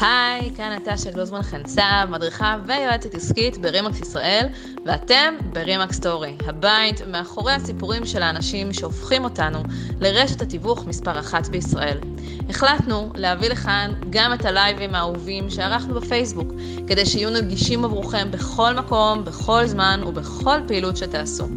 היי, כאן נטשה גלוזמן חנצב, מדריכה ויועצת עסקית ברימקס ישראל, ואתם ברימקס סטורי, הבית מאחורי הסיפורים של האנשים שהופכים אותנו לרשת התיווך מספר אחת בישראל. החלטנו להביא לכאן גם את הלייבים האהובים שערכנו בפייסבוק, כדי שיהיו נגישים עבורכם בכל מקום, בכל זמן ובכל פעילות שתעשו.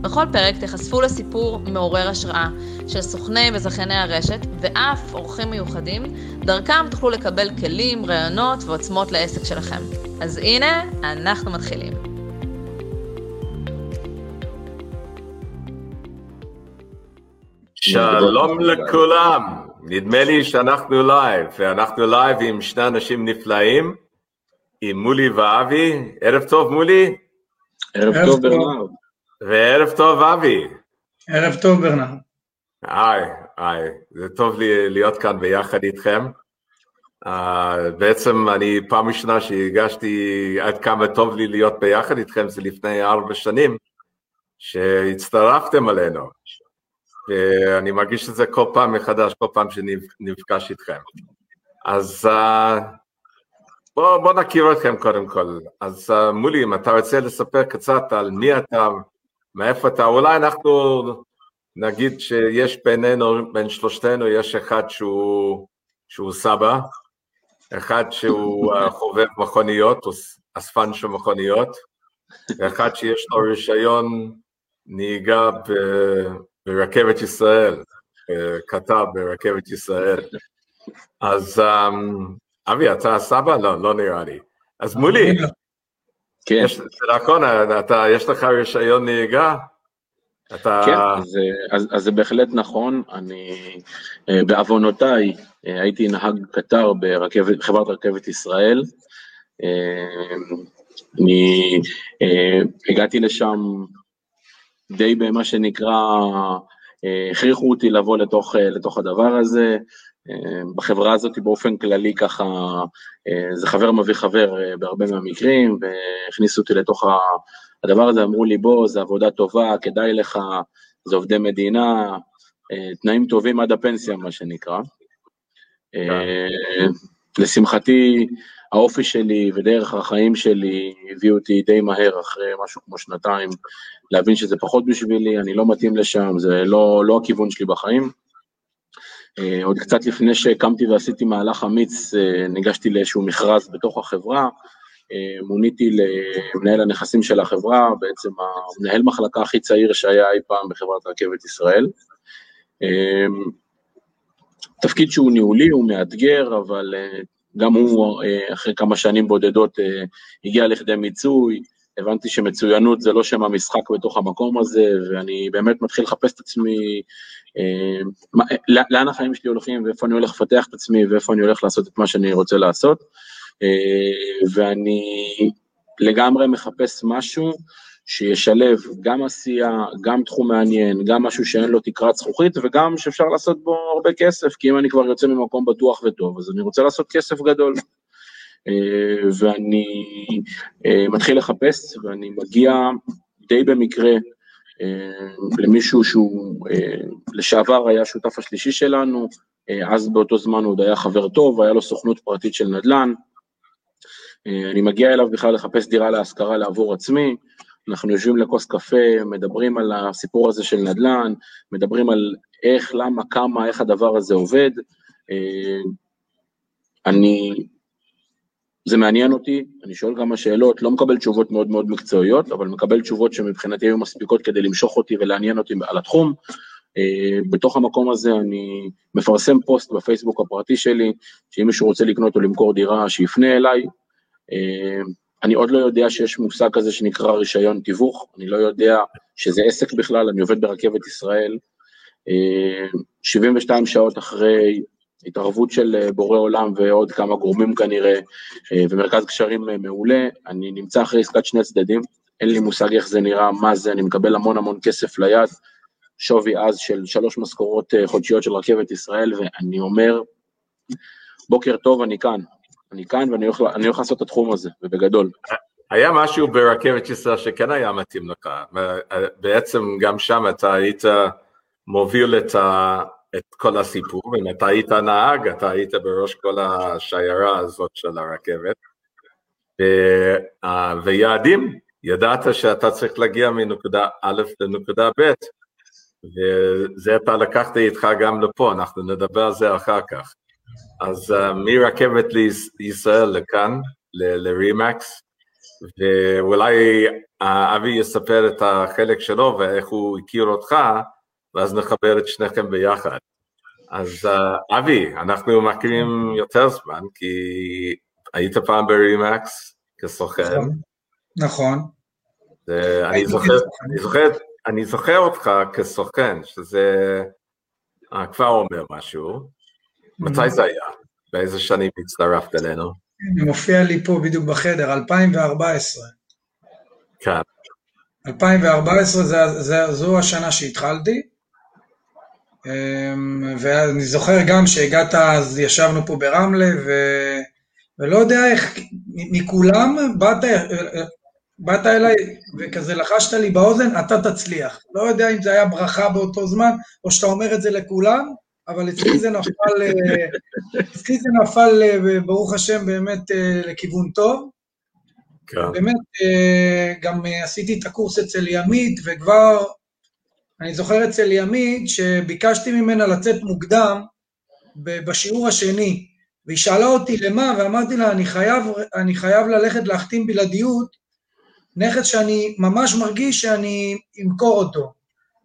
בכל פרק תחשפו לסיפור מעורר השראה של סוכני וזכייני הרשת, ואף אורחים מיוחדים, דרכם תוכלו לקבל כלים, רעיונות ועוצמות לעסק שלכם. אז הנה, אנחנו מתחילים. שלום לכולם, נדמה לי שאנחנו לייב, ואנחנו לייב עם שני אנשים נפלאים, עם מולי ואבי, ערב טוב מולי. ערב טוב ברנרד. וערב טוב אבי. ערב טוב ברנרד. היי, היי, זה טוב לי להיות כאן ביחד איתכם. Uh, בעצם אני פעם ראשונה שהרגשתי עד כמה טוב לי להיות ביחד איתכם זה לפני ארבע שנים שהצטרפתם עלינו ואני מרגיש את זה כל פעם מחדש, כל פעם שנפגש איתכם. אז uh, בואו בוא נכיר אתכם קודם כל. אז uh, מולי, אם אתה רוצה לספר קצת על מי אתה, מאיפה אתה, אולי אנחנו נגיד שיש בינינו, בין שלושתנו, יש אחד שהוא, שהוא סבא, אחד שהוא uh, חובב מכוניות, הוא אספן של מכוניות, ואחד שיש לו רישיון נהיגה ב, ברכבת ישראל, כתב ברכבת ישראל. אז um, אבי, אתה סבא? לא, לא נראה לי. אז מולי, כן. יש, נכון, אתה, יש לך רישיון נהיגה? אתה... כן, אז, אז, אז זה בהחלט נכון, אני בעוונותיי הייתי נהג קטר בחברת רכבת ישראל, אני הגעתי לשם די במה שנקרא, הכריחו אותי לבוא לתוך, לתוך הדבר הזה, בחברה הזאת באופן כללי ככה, זה חבר מביא חבר בהרבה מהמקרים, והכניסו אותי לתוך הדבר הזה, אמרו לי בוא, זה עבודה טובה, כדאי לך, זה עובדי מדינה, תנאים טובים עד הפנסיה מה שנקרא. לשמחתי, האופי שלי ודרך החיים שלי הביאו אותי די מהר אחרי משהו כמו שנתיים להבין שזה פחות בשבילי, אני לא מתאים לשם, זה לא, לא הכיוון שלי בחיים. עוד קצת לפני שהקמתי ועשיתי מהלך אמיץ, ניגשתי לאיזשהו מכרז בתוך החברה, מוניתי למנהל הנכסים של החברה, בעצם המנהל מחלקה הכי צעיר שהיה אי פעם בחברת רכבת ישראל. תפקיד שהוא ניהולי, הוא מאתגר, אבל גם הוא אחרי כמה שנים בודדות הגיע לכדי מיצוי, הבנתי שמצוינות זה לא שם המשחק בתוך המקום הזה, ואני באמת מתחיל לחפש את עצמי, לאן החיים שלי הולכים, ואיפה אני הולך לפתח את עצמי, ואיפה אני הולך לעשות את מה שאני רוצה לעשות, ואני לגמרי מחפש משהו שישלב גם עשייה, גם תחום מעניין, גם משהו שאין לו תקרת זכוכית, וגם שאפשר לעשות בו הרבה כסף, כי אם אני כבר יוצא ממקום בטוח וטוב, אז אני רוצה לעשות כסף גדול. ואני מתחיל לחפש, ואני מגיע די במקרה למישהו שהוא לשעבר היה שותף השלישי שלנו, אז באותו זמן הוא עוד היה חבר טוב, היה לו סוכנות פרטית של נדל"ן. אני מגיע אליו בכלל לחפש דירה להשכרה לעבור עצמי, אנחנו יושבים לכוס קפה, מדברים על הסיפור הזה של נדל"ן, מדברים על איך, למה, כמה, איך הדבר הזה עובד. אני, זה מעניין אותי, אני שואל כמה שאלות, לא מקבל תשובות מאוד מאוד מקצועיות, אבל מקבל תשובות שמבחינתי היו מספיקות כדי למשוך אותי ולעניין אותי על התחום. בתוך המקום הזה אני מפרסם פוסט בפייסבוק הפרטי שלי, שאם מישהו רוצה לקנות או למכור דירה, שיפנה אליי. אני עוד לא יודע שיש מושג כזה שנקרא רישיון תיווך, אני לא יודע שזה עסק בכלל, אני עובד ברכבת ישראל, 72 שעות אחרי התערבות של בורא עולם ועוד כמה גורמים כנראה, ומרכז קשרים מעולה, אני נמצא אחרי עסקת שני צדדים, אין לי מושג איך זה נראה, מה זה, אני מקבל המון המון כסף ליד, שווי אז של שלוש משכורות חודשיות של רכבת ישראל, ואני אומר, בוקר טוב, אני כאן, אני כאן ואני הולך, הולך לעשות את התחום הזה, ובגדול. היה משהו ברכבת ישראל שכן היה מתאים לך, בעצם גם שם אתה היית מוביל את, ה, את כל הסיפור, אם אתה היית נהג, אתה היית בראש כל השיירה הזאת של הרכבת, ו, uh, ויעדים, ידעת שאתה צריך להגיע מנקודה א' לנקודה ב', וזה אתה לקחת איתך גם לפה, אנחנו נדבר על זה אחר כך. אז uh, מרכבת לישראל לכאן, לרימקס, ואולי uh, אבי יספר את החלק שלו ואיך הוא הכיר אותך, ואז נחבר את שניכם ביחד. אז uh, אבי, אנחנו מכירים יותר זמן, כי היית פעם ברימקס כסוכן. נכון. נכון. אני זוכר, אני, זוכר, אני זוכר אותך כסוכן, שזה כבר אומר משהו. מתי זה היה? באיזה שנים הצטרפת אלינו? זה מופיע לי פה בדיוק בחדר, 2014. כן. 2014 זה, זה, זו השנה שהתחלתי, אמ, ואני זוכר גם שהגעת, אז ישבנו פה ברמלה, ו... ולא יודע איך, מכולם באת, באת אליי וכזה לחשת לי באוזן, אתה תצליח. לא יודע אם זה היה ברכה באותו זמן, או שאתה אומר את זה לכולם, אבל אצלי זה נפל, אה, אצלי זה נפל, אה, ברוך השם, באמת אה, לכיוון טוב. כן. באמת, גם עשיתי את הקורס אצל ימית, וכבר, אני זוכר אצל ימית, שביקשתי ממנה לצאת מוקדם בשיעור השני, והיא שאלה אותי למה, ואמרתי לה, אני חייב, אני חייב ללכת להחתים בלעדיות, נכס שאני ממש מרגיש שאני אמכור אותו.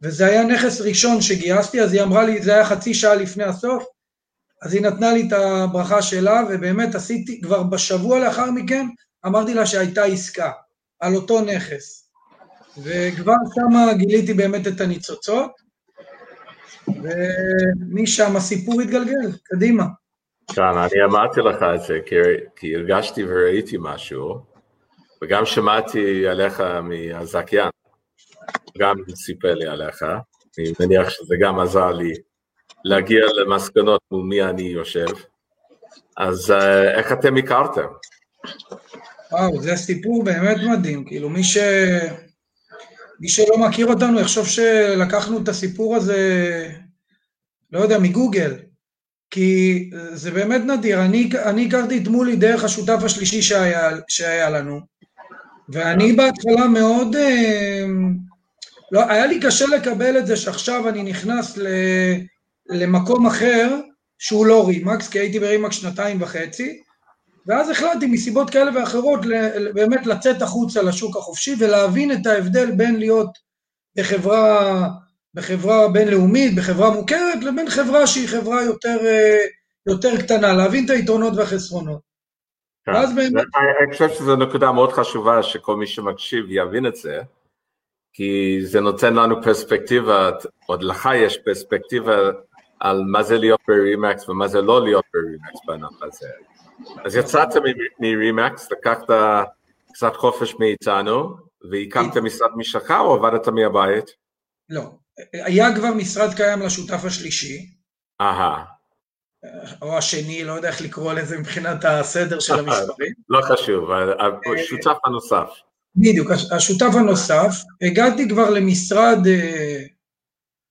וזה היה נכס ראשון שגייסתי, אז היא אמרה לי, זה היה חצי שעה לפני הסוף, אז היא נתנה לי את הברכה שלה, ובאמת עשיתי, כבר בשבוע לאחר מכן, אמרתי לה שהייתה עסקה, על אותו נכס. וכבר שמה גיליתי באמת את הניצוצות, ומשם הסיפור התגלגל, קדימה. כן, אני אמרתי לך את זה, כי, כי הרגשתי וראיתי משהו, וגם שמעתי עליך מהזכיין. גם סיפר לי עליך, אני מניח שזה גם עזר לי להגיע למסקנות מול מי אני יושב. אז uh, איך אתם הכרתם? וואו, זה סיפור באמת מדהים, כאילו מי, ש... מי שלא מכיר אותנו יחשוב שלקחנו את הסיפור הזה, לא יודע, מגוגל, כי זה באמת נדיר, אני, אני הכרתי את מולי דרך השותף השלישי שהיה, שהיה לנו, ואני בהתחלה מאוד, uh, לא, היה לי קשה לקבל את זה שעכשיו אני נכנס ל, למקום אחר שהוא לא רימקס, כי הייתי ברימקס שנתיים וחצי, ואז החלטתי מסיבות כאלה ואחרות באמת לצאת החוצה לשוק החופשי ולהבין את ההבדל בין להיות בחברה, בחברה בינלאומית, בחברה מוכרת, לבין חברה שהיא חברה יותר, יותר קטנה, להבין את היתרונות והחסרונות. כן. באמת... אני חושב שזו נקודה מאוד חשובה שכל מי שמקשיב יבין את זה. כי זה נותן לנו פרספקטיבה, עוד לך יש פרספקטיבה על מה זה להיות ברימקס ומה זה לא להיות ברימקס בענף הזה. אז יצאת מרימקס, לקחת קצת חופש מאיתנו, והקמת משרד משלך או עבדת מהבית? לא, היה כבר משרד קיים לשותף השלישי. אהה. או השני, לא יודע איך לקרוא לזה מבחינת הסדר של המספרים. לא חשוב, השותף הנוסף. בדיוק, השותף הנוסף, הגעתי כבר למשרד, אה,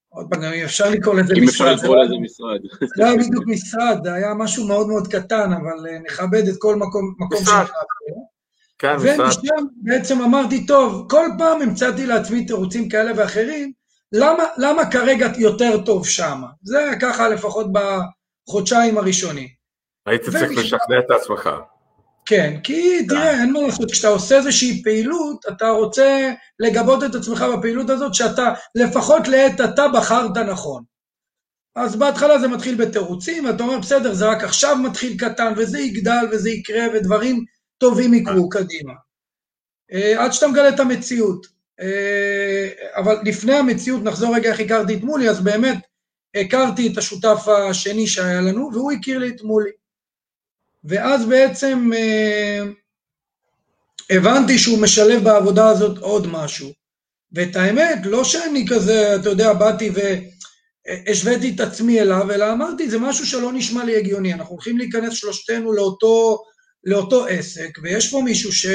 עוד פעם, אם אפשר לקרוא לזה משרד. אם אפשר לקרוא לזה משרד. זה היה בדיוק משרד, זה היה משהו מאוד מאוד קטן, אבל אה, נכבד את כל מקום, מקום שנכנסתי. כן, משרד. ומשם בעצם אמרתי, טוב, כל פעם המצאתי לעצמי תירוצים כאלה ואחרים, למה, למה כרגע יותר טוב שם? זה היה ככה לפחות בחודשיים הראשונים. היית צריך לשכנע את עצמך. כן, כי תראה, אין מה לעשות, כשאתה עושה איזושהי פעילות, אתה רוצה לגבות את עצמך בפעילות הזאת, שאתה לפחות לעת עתה בחרת נכון. אז בהתחלה זה מתחיל בתירוצים, ואתה אומר, בסדר, זה רק עכשיו מתחיל קטן, וזה יגדל, וזה יקרה, ודברים טובים יקרו קדימה. אה, עד שאתה מגלה את המציאות. אה, אבל לפני המציאות, נחזור רגע איך הכרתי את מולי, אז באמת הכרתי את השותף השני שהיה לנו, והוא הכיר לי את מולי. ואז בעצם אה, הבנתי שהוא משלב בעבודה הזאת עוד משהו. ואת האמת, לא שאני כזה, אתה יודע, באתי והשוויתי את עצמי אליו, אלא אמרתי, זה משהו שלא נשמע לי הגיוני, אנחנו הולכים להיכנס שלושתנו לאותו, לאותו עסק, ויש פה מישהו ש...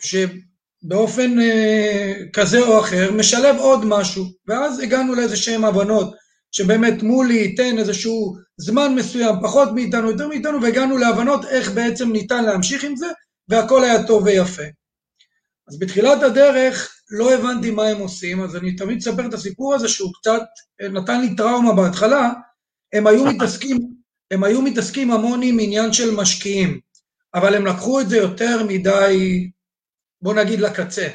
שבאופן אה, כזה או אחר משלב עוד משהו, ואז הגענו לאיזה שהן הבנות שבאמת מולי ייתן איזשהו זמן מסוים, פחות מאיתנו, יותר מאיתנו, והגענו להבנות איך בעצם ניתן להמשיך עם זה, והכל היה טוב ויפה. אז בתחילת הדרך לא הבנתי מה הם עושים, אז אני תמיד אספר את הסיפור הזה שהוא קצת נתן לי טראומה בהתחלה, הם היו מתעסקים, הם היו מתעסקים המון עם עניין של משקיעים, אבל הם לקחו את זה יותר מדי, בוא נגיד לקצה.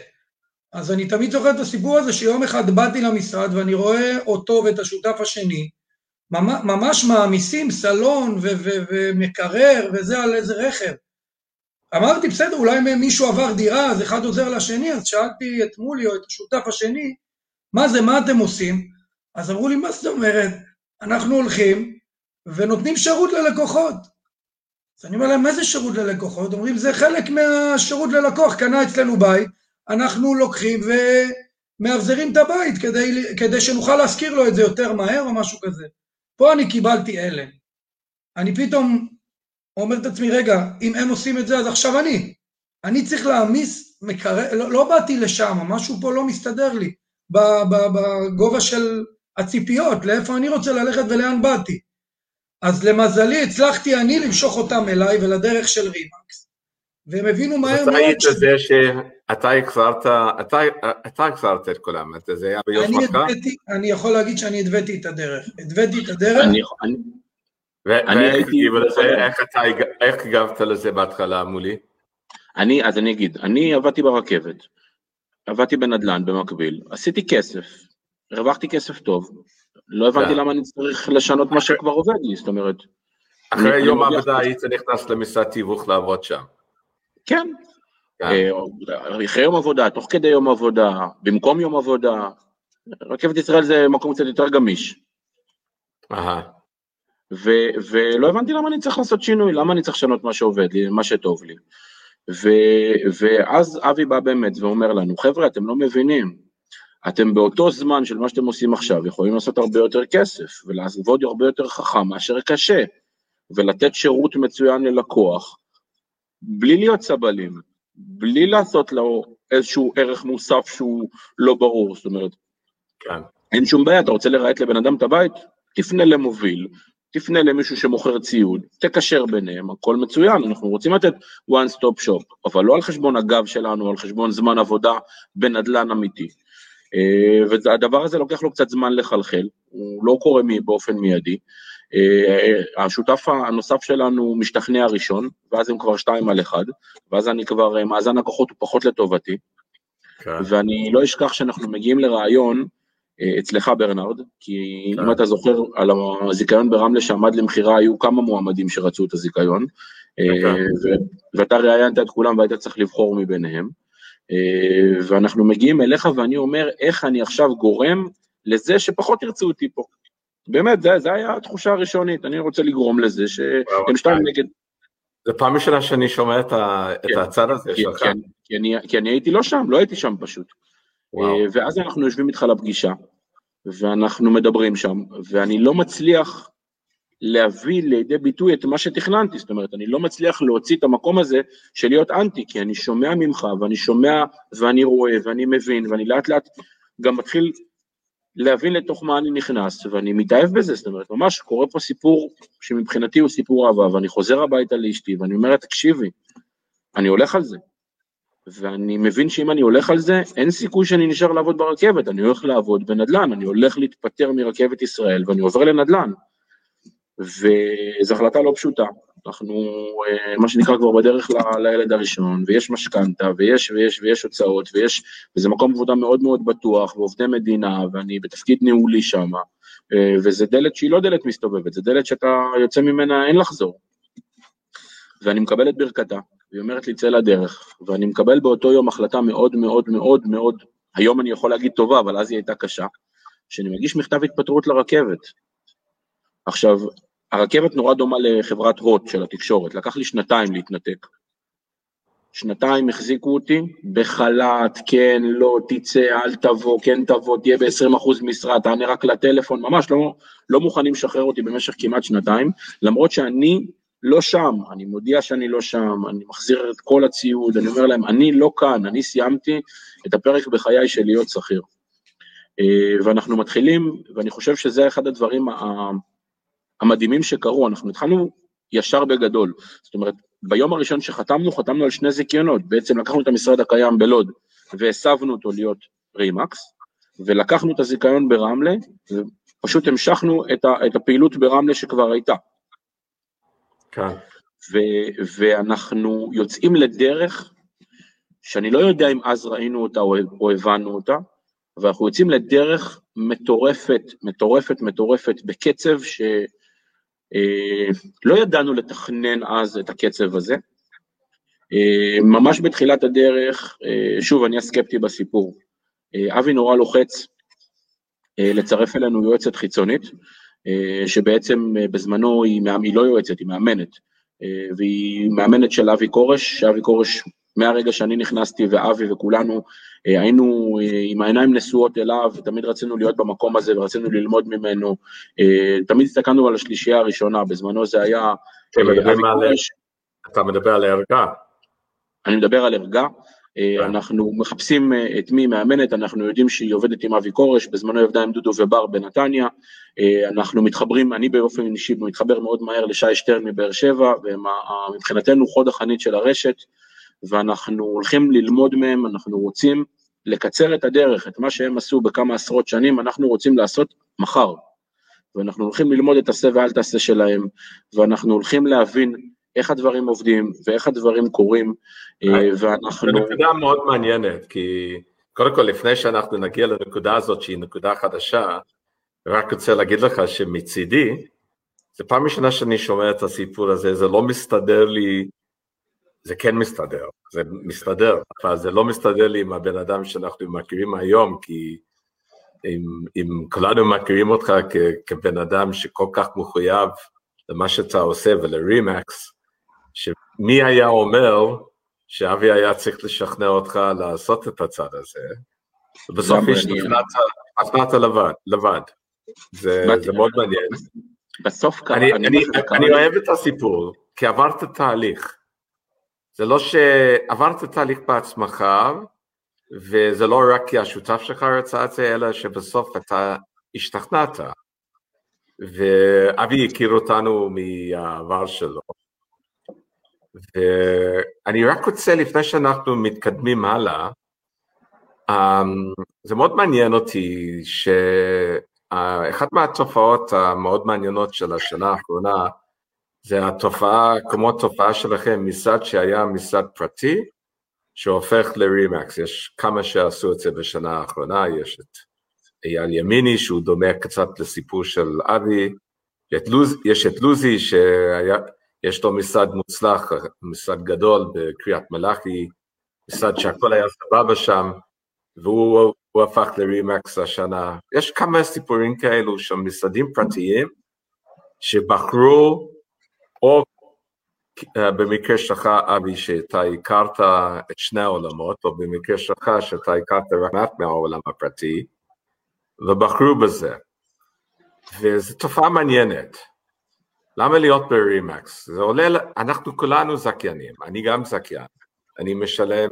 אז אני תמיד זוכר את הסיפור הזה שיום אחד באתי למשרד ואני רואה אותו ואת השותף השני, ממש מעמיסים סלון ומקרר וזה על איזה רכב. אמרתי, בסדר, אולי מישהו עבר דירה, אז אחד עוזר לשני, אז שאלתי את מולי או את השותף השני, מה זה, מה אתם עושים? אז אמרו לי, מה זאת אומרת? אנחנו הולכים ונותנים שירות ללקוחות. אז אני אומר להם, איזה שירות ללקוחות? אומרים, זה חלק מהשירות ללקוח, קנה אצלנו בית, אנחנו לוקחים ומאבזרים את הבית כדי, כדי שנוכל להשכיר לו את זה יותר מהר או משהו כזה. פה אני קיבלתי הלם. אני פתאום אומר את עצמי, רגע, אם הם עושים את זה, אז עכשיו אני. אני צריך להעמיס מקרר, לא, לא באתי לשם, משהו פה לא מסתדר לי, בגובה של הציפיות, לאיפה אני רוצה ללכת ולאן באתי. אז למזלי הצלחתי אני למשוך אותם אליי ולדרך של רימקס, והם הבינו מהר מאוד... אתה היית זה החזרת, אתה, אתה החזרת את כולם, זה היה ביוזמתך? אני יכול להגיד שאני הדוויתי את הדרך. הדוויתי את הדרך. אני, אני, ואיך הגבת לזה בהתחלה מולי? אני, אז אני אגיד, אני עבדתי ברכבת, עבדתי בנדל"ן במקביל, עשיתי כסף, הרווחתי כסף טוב, לא הבנתי כן. למה אני צריך לשנות מה שכבר עובד לי, זאת אומרת. אחרי יום העבודה היית נכנס למשרד תיווך לעבוד שם. כן. כן. אה, אחרי יום עבודה, תוך כדי יום עבודה, במקום יום עבודה, רכבת ישראל זה מקום קצת יותר גמיש. אהה. ו- ולא הבנתי למה אני צריך לעשות שינוי, למה אני צריך לשנות מה שעובד לי, מה שטוב לי. ו- ואז אבי בא באמת ואומר לנו, חבר'ה, אתם לא מבינים, אתם באותו זמן של מה שאתם עושים עכשיו יכולים לעשות הרבה יותר כסף, ולעבוד הרבה יותר חכם מאשר קשה, ולתת שירות מצוין ללקוח, בלי להיות סבלים, בלי לעשות לו איזשהו ערך מוסף שהוא לא ברור, זאת אומרת, כן. אין שום בעיה, אתה רוצה לרהט לבן אדם את הבית? תפנה למוביל, תפנה למישהו שמוכר ציוד, תקשר ביניהם, הכל מצוין, אנחנו רוצים לתת one stop shop, אבל לא על חשבון הגב שלנו, על חשבון זמן עבודה בנדלן אמיתי. אה, והדבר הזה לוקח לו קצת זמן לחלחל, הוא לא קורה באופן מיידי. אה, השותף הנוסף שלנו משתכנע ראשון, ואז הם כבר שתיים על אחד, ואז אני כבר, אה, מאזן הכוחות הוא פחות לטובתי. כן. ואני לא אשכח שאנחנו מגיעים לרעיון, אצלך ברנרד, כי כן. אם אתה זוכר, על הזיכיון ברמלה שעמד למכירה היו כמה מועמדים שרצו את הזיכיון, כן. ואתה ראיינת את כולם והיית צריך לבחור מביניהם. ואנחנו מגיעים אליך ואני אומר, איך אני עכשיו גורם לזה שפחות ירצו אותי פה. באמת, זה, היה התחושה הראשונית, אני רוצה לגרום לזה שהם שתיים נגד... זו פעם ראשונה שאני שומע את, כן, הצד הזה כי, שלך. כי, כי, אני, כי אני הייתי לא שם, לא הייתי שם פשוט. וואו. ואז אנחנו יושבים איתך לפגישה, ואנחנו מדברים שם, ואני לא מצליח להביא לידי ביטוי את מה שתכננתי, זאת אומרת, אני לא מצליח להוציא את המקום הזה של להיות אנטי, כי אני שומע ממך, ואני שומע, ואני רואה, ואני מבין, ואני לאט לאט גם מתחיל להבין לתוך מה אני נכנס, ואני מתאהב בזה, זאת אומרת, ממש קורה פה סיפור שמבחינתי הוא סיפור אהבה, ואני חוזר הביתה לאשתי, ואני אומר תקשיבי, אני הולך על זה. ואני מבין שאם אני הולך על זה, אין סיכוי שאני נשאר לעבוד ברכבת, אני הולך לעבוד בנדל"ן, אני הולך להתפטר מרכבת ישראל, ואני עובר לנדל"ן. וזו החלטה לא פשוטה. אנחנו, אה, מה שנקרא, כבר בדרך לילד הראשון, ויש משכנתה, ויש ויש ויש הוצאות, ויש, וזה מקום עבודה מאוד מאוד בטוח, ועובדי מדינה, ואני בתפקיד ניהולי שם, אה, וזה דלת שהיא לא דלת מסתובבת, זה דלת שאתה יוצא ממנה, אין לחזור. ואני מקבל את ברכתה, והיא אומרת לי, צא לדרך, ואני מקבל באותו יום החלטה מאוד מאוד מאוד מאוד, היום אני יכול להגיד טובה, אבל אז היא הייתה קשה, שאני מגיש מכתב התפטרות לרכבת. עכשיו, הרכבת נורא דומה לחברת הוט של התקשורת, לקח לי שנתיים להתנתק. שנתיים החזיקו אותי בחל"ת, כן, לא, תצא, אל תבוא, כן תבוא, תהיה ב-20% משרה, תענה רק לטלפון, ממש לא, לא מוכנים לשחרר אותי במשך כמעט שנתיים, למרות שאני לא שם, אני מודיע שאני לא שם, אני מחזיר את כל הציוד, אני אומר להם, אני לא כאן, אני סיימתי את הפרק בחיי של להיות שכיר. ואנחנו מתחילים, ואני חושב שזה אחד הדברים המדהימים שקרו, אנחנו התחלנו ישר בגדול. זאת אומרת, ביום הראשון שחתמנו, חתמנו על שני זיכיונות, בעצם לקחנו את המשרד הקיים בלוד והסבנו אותו להיות רימקס, ולקחנו את הזיכיון ברמלה, ופשוט המשכנו את, ה, את הפעילות ברמלה שכבר הייתה. כן. ו- ואנחנו יוצאים לדרך שאני לא יודע אם אז ראינו אותה או, או הבנו אותה, אבל אנחנו יוצאים לדרך מטורפת, מטורפת, מטורפת, בקצב ש... אה, לא ידענו לתכנן אז את הקצב הזה. אה, ממש בתחילת הדרך, אה, שוב, אני הסקפטי בסיפור, אבי נורא לוחץ לצרף אלינו יועצת חיצונית, שבעצם בזמנו היא, היא לא יועצת, היא מאמנת, והיא מאמנת של אבי כורש, שאבי כורש מהרגע שאני נכנסתי ואבי וכולנו היינו אה, עם העיניים נשואות אליו, תמיד רצינו להיות במקום הזה ורצינו ללמוד ממנו, אה, תמיד הסתכלנו על השלישייה הראשונה, בזמנו זה היה. אתה מדבר על ערגה. אני מדבר על ערגה, אנחנו מחפשים את מי מאמנת, אנחנו יודעים שהיא עובדת עם אבי כורש, בזמנו עבדה עם דודו ובר בנתניה, אנחנו מתחברים, אני באופן אישי מתחבר מאוד מהר לשי שטרן מבאר שבע, ומבחינתנו חוד החנית של הרשת, ואנחנו הולכים ללמוד מהם, אנחנו רוצים לקצר את הדרך, את מה שהם עשו בכמה עשרות שנים, אנחנו רוצים לעשות מחר. ואנחנו הולכים ללמוד את עשה ואל תעשה שלהם, ואנחנו הולכים להבין איך הדברים עובדים ואיך הדברים קורים, אה, ואנחנו... זו נקודה מאוד מעניינת, כי קודם כל, לפני שאנחנו נגיע לנקודה הזאת, שהיא נקודה חדשה, רק רוצה להגיד לך שמצידי, זו פעם ראשונה שאני שומע את הסיפור הזה, זה לא מסתדר לי זה כן מסתדר, זה מסתדר, אבל זה לא מסתדר לי עם הבן אדם שאנחנו מכירים היום, כי אם, אם כולנו מכירים אותך כ, כבן אדם שכל כך מחויב למה שאתה עושה ולרימקס, שמי היה אומר שאבי היה צריך לשכנע אותך לעשות את הצד הזה, ובסוף השתכנעת לבד, לבד. זה, זה מאוד מעניין. בסוף קרה, אני, אני, אני, אני אוהב את הסיפור, כי עברת תהליך. זה לא שעברת תהליך בעצמך, וזה לא רק כי השותף שלך רצה את זה, אלא שבסוף אתה השתכנעת. ואבי הכיר אותנו מהעבר שלו. ואני רק רוצה, לפני שאנחנו מתקדמים הלאה, אמ, זה מאוד מעניין אותי שאחת מהתופעות המאוד מעניינות של השנה האחרונה, זה התופעה, כמו התופעה שלכם, משרד שהיה משרד פרטי, שהופך לרימקס, יש כמה שעשו את זה בשנה האחרונה, יש את אייל ימיני שהוא דומה קצת לסיפור של אבי, יש את לוזי שיש לו משרד מוצלח, משרד גדול בקריית מלאכי, משרד שהכל היה סבבה שם, והוא הפך לרימקס השנה. יש כמה סיפורים כאלו של משרדים פרטיים שבחרו או אה, במקרה שלך, אבי, שאתה הכרת את שני העולמות, או במקרה שלך שאתה הכרת רק מעט מהעולם הפרטי, ובחרו בזה. וזו תופעה מעניינת. למה להיות ברימקס? זה עולה, אנחנו כולנו זכיינים, אני גם זכיין. אני משלם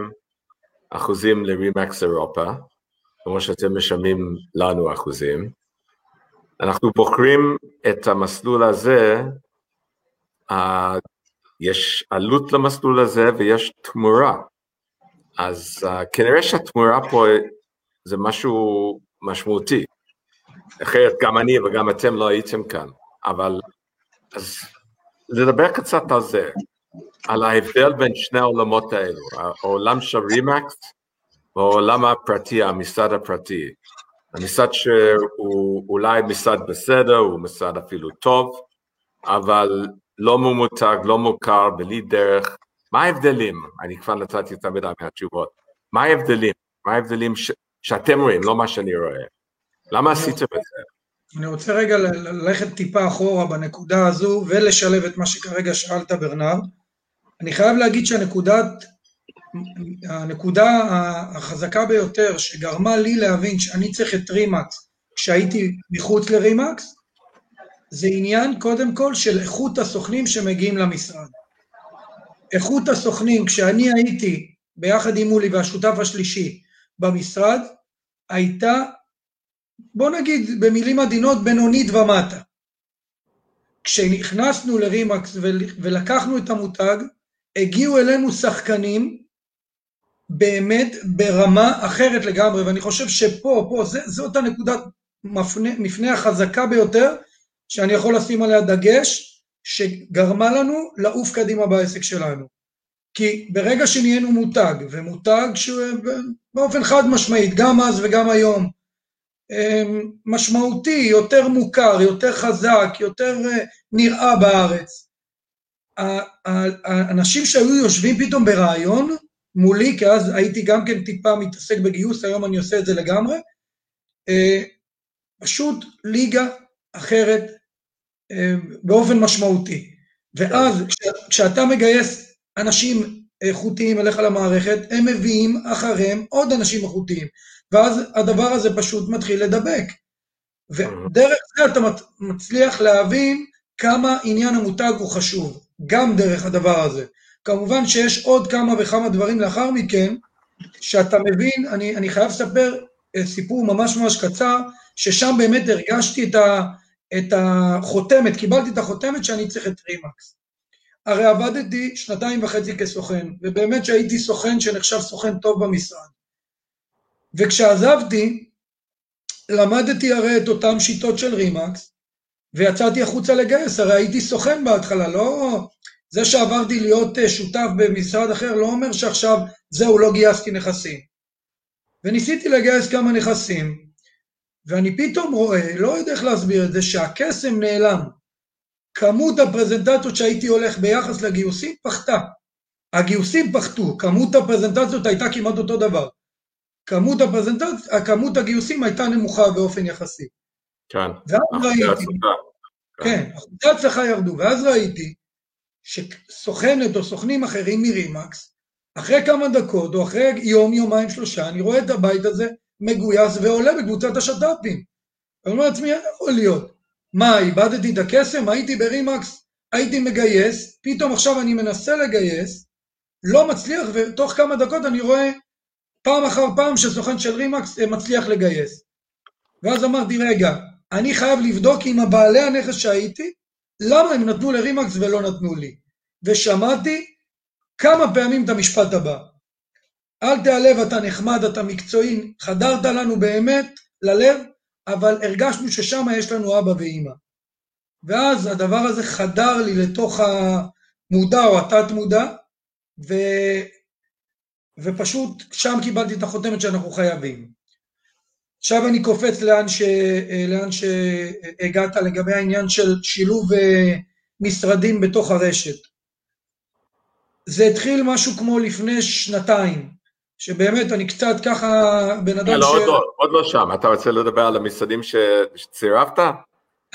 אחוזים לרימקס אירופה, כמו שאתם משלמים לנו אחוזים. אנחנו בוחרים את המסלול הזה יש עלות למסלול הזה ויש תמורה. אז uh, כנראה שהתמורה פה זה משהו משמעותי. אחרת גם אני וגם אתם לא הייתם כאן. אבל אז לדבר קצת על זה, על ההבדל בין שני העולמות האלו, העולם של רימקס והעולם הפרטי, המשרד הפרטי. המשרד שהוא אולי משרד בסדר, הוא משרד אפילו טוב, אבל לא ממותג, לא מוכר, בלי דרך. מה ההבדלים? אני כבר נתתי יותר מדי מהתשובות. מה ההבדלים? מה ההבדלים ש... שאתם רואים, לא מה שאני רואה? למה עשיתם את זה? אני רוצה רגע ללכת טיפה אחורה בנקודה הזו ולשלב את מה שכרגע שאלת ברנרד. אני חייב להגיד שהנקודת, הנקודה החזקה ביותר שגרמה לי להבין שאני צריך את רימקס כשהייתי מחוץ לרימקס, זה עניין קודם כל של איכות הסוכנים שמגיעים למשרד. איכות הסוכנים, כשאני הייתי ביחד עם מולי והשותף השלישי במשרד, הייתה בוא נגיד במילים עדינות, בינונית ומטה. כשנכנסנו לרימקס ולקחנו את המותג, הגיעו אלינו שחקנים באמת ברמה אחרת לגמרי, ואני חושב שפה, פה, זאת הנקודת מפנה, מפנה החזקה ביותר, שאני יכול לשים עליה דגש, שגרמה לנו לעוף קדימה בעסק שלנו. כי ברגע שנהיינו מותג, ומותג שבאופן חד משמעית, גם אז וגם היום, אמ, משמעותי, יותר מוכר, יותר חזק, יותר אה, נראה בארץ, האנשים שהיו יושבים פתאום ברעיון מולי, כי אז הייתי גם כן טיפה מתעסק בגיוס, היום אני עושה את זה לגמרי, אה, פשוט ליגה אחרת אה, באופן משמעותי. ואז כשאתה מגייס אנשים איכותיים אליך למערכת, הם מביאים אחריהם עוד אנשים איכותיים. ואז הדבר הזה פשוט מתחיל לדבק. ודרך זה אתה מצליח להבין כמה עניין המותג הוא חשוב, גם דרך הדבר הזה. כמובן שיש עוד כמה וכמה דברים לאחר מכן, שאתה מבין, אני, אני חייב לספר אה, סיפור ממש ממש קצר, ששם באמת הרגשתי את, ה, את החותמת, קיבלתי את החותמת שאני צריך את רימקס. הרי עבדתי שנתיים וחצי כסוכן, ובאמת שהייתי סוכן שנחשב סוכן טוב במשרד. וכשעזבתי, למדתי הרי את אותן שיטות של רימקס, ויצאתי החוצה לגייס, הרי הייתי סוכן בהתחלה, לא... זה שעברתי להיות אה, שותף במשרד אחר לא אומר שעכשיו זהו, לא גייסתי נכסים. וניסיתי לגייס כמה נכסים, ואני פתאום רואה, לא יודע איך להסביר את זה, שהקסם נעלם. כמות הפרזנטציות שהייתי הולך ביחס לגיוסים פחתה. הגיוסים פחתו, כמות הפרזנטציות הייתה כמעט אותו דבר. כמות הפרזנטציה, כמות הגיוסים הייתה נמוכה באופן יחסי. כן, ואז ראיתי, כן, אחוזי ההצלחה ירדו, ואז ראיתי שסוכנת או סוכנים אחרים מרימקס, אחרי כמה דקות או אחרי יום, יומיים, שלושה, אני רואה את הבית הזה מגויס ועולה בקבוצת השת"פים. אני אומר לעצמי, איך יכול להיות? מה, איבדתי את הקסם? הייתי ברימקס, הייתי מגייס, פתאום עכשיו אני מנסה לגייס, לא מצליח, ותוך כמה דקות אני רואה פעם אחר פעם שסוכן של רימקס אה, מצליח לגייס. ואז אמרתי, רגע, אני חייב לבדוק עם הבעלי הנכס שהייתי, למה הם נתנו לרימקס ולא נתנו לי. ושמעתי כמה פעמים את המשפט הבא, אל תיעלב, אתה נחמד, אתה מקצועי, חדרת לנו באמת ללב, אבל הרגשנו ששם יש לנו אבא ואימא. ואז הדבר הזה חדר לי לתוך המודע או התת מודע, ו... ופשוט שם קיבלתי את החותמת שאנחנו חייבים. עכשיו אני קופץ לאן, ש... לאן שהגעת לגבי העניין של שילוב אה, משרדים בתוך הרשת. זה התחיל משהו כמו לפני שנתיים, שבאמת אני קצת ככה בן אדם לא, ש... עוד לא, עוד לא שם, אתה רוצה לדבר על המשרדים שצירפת?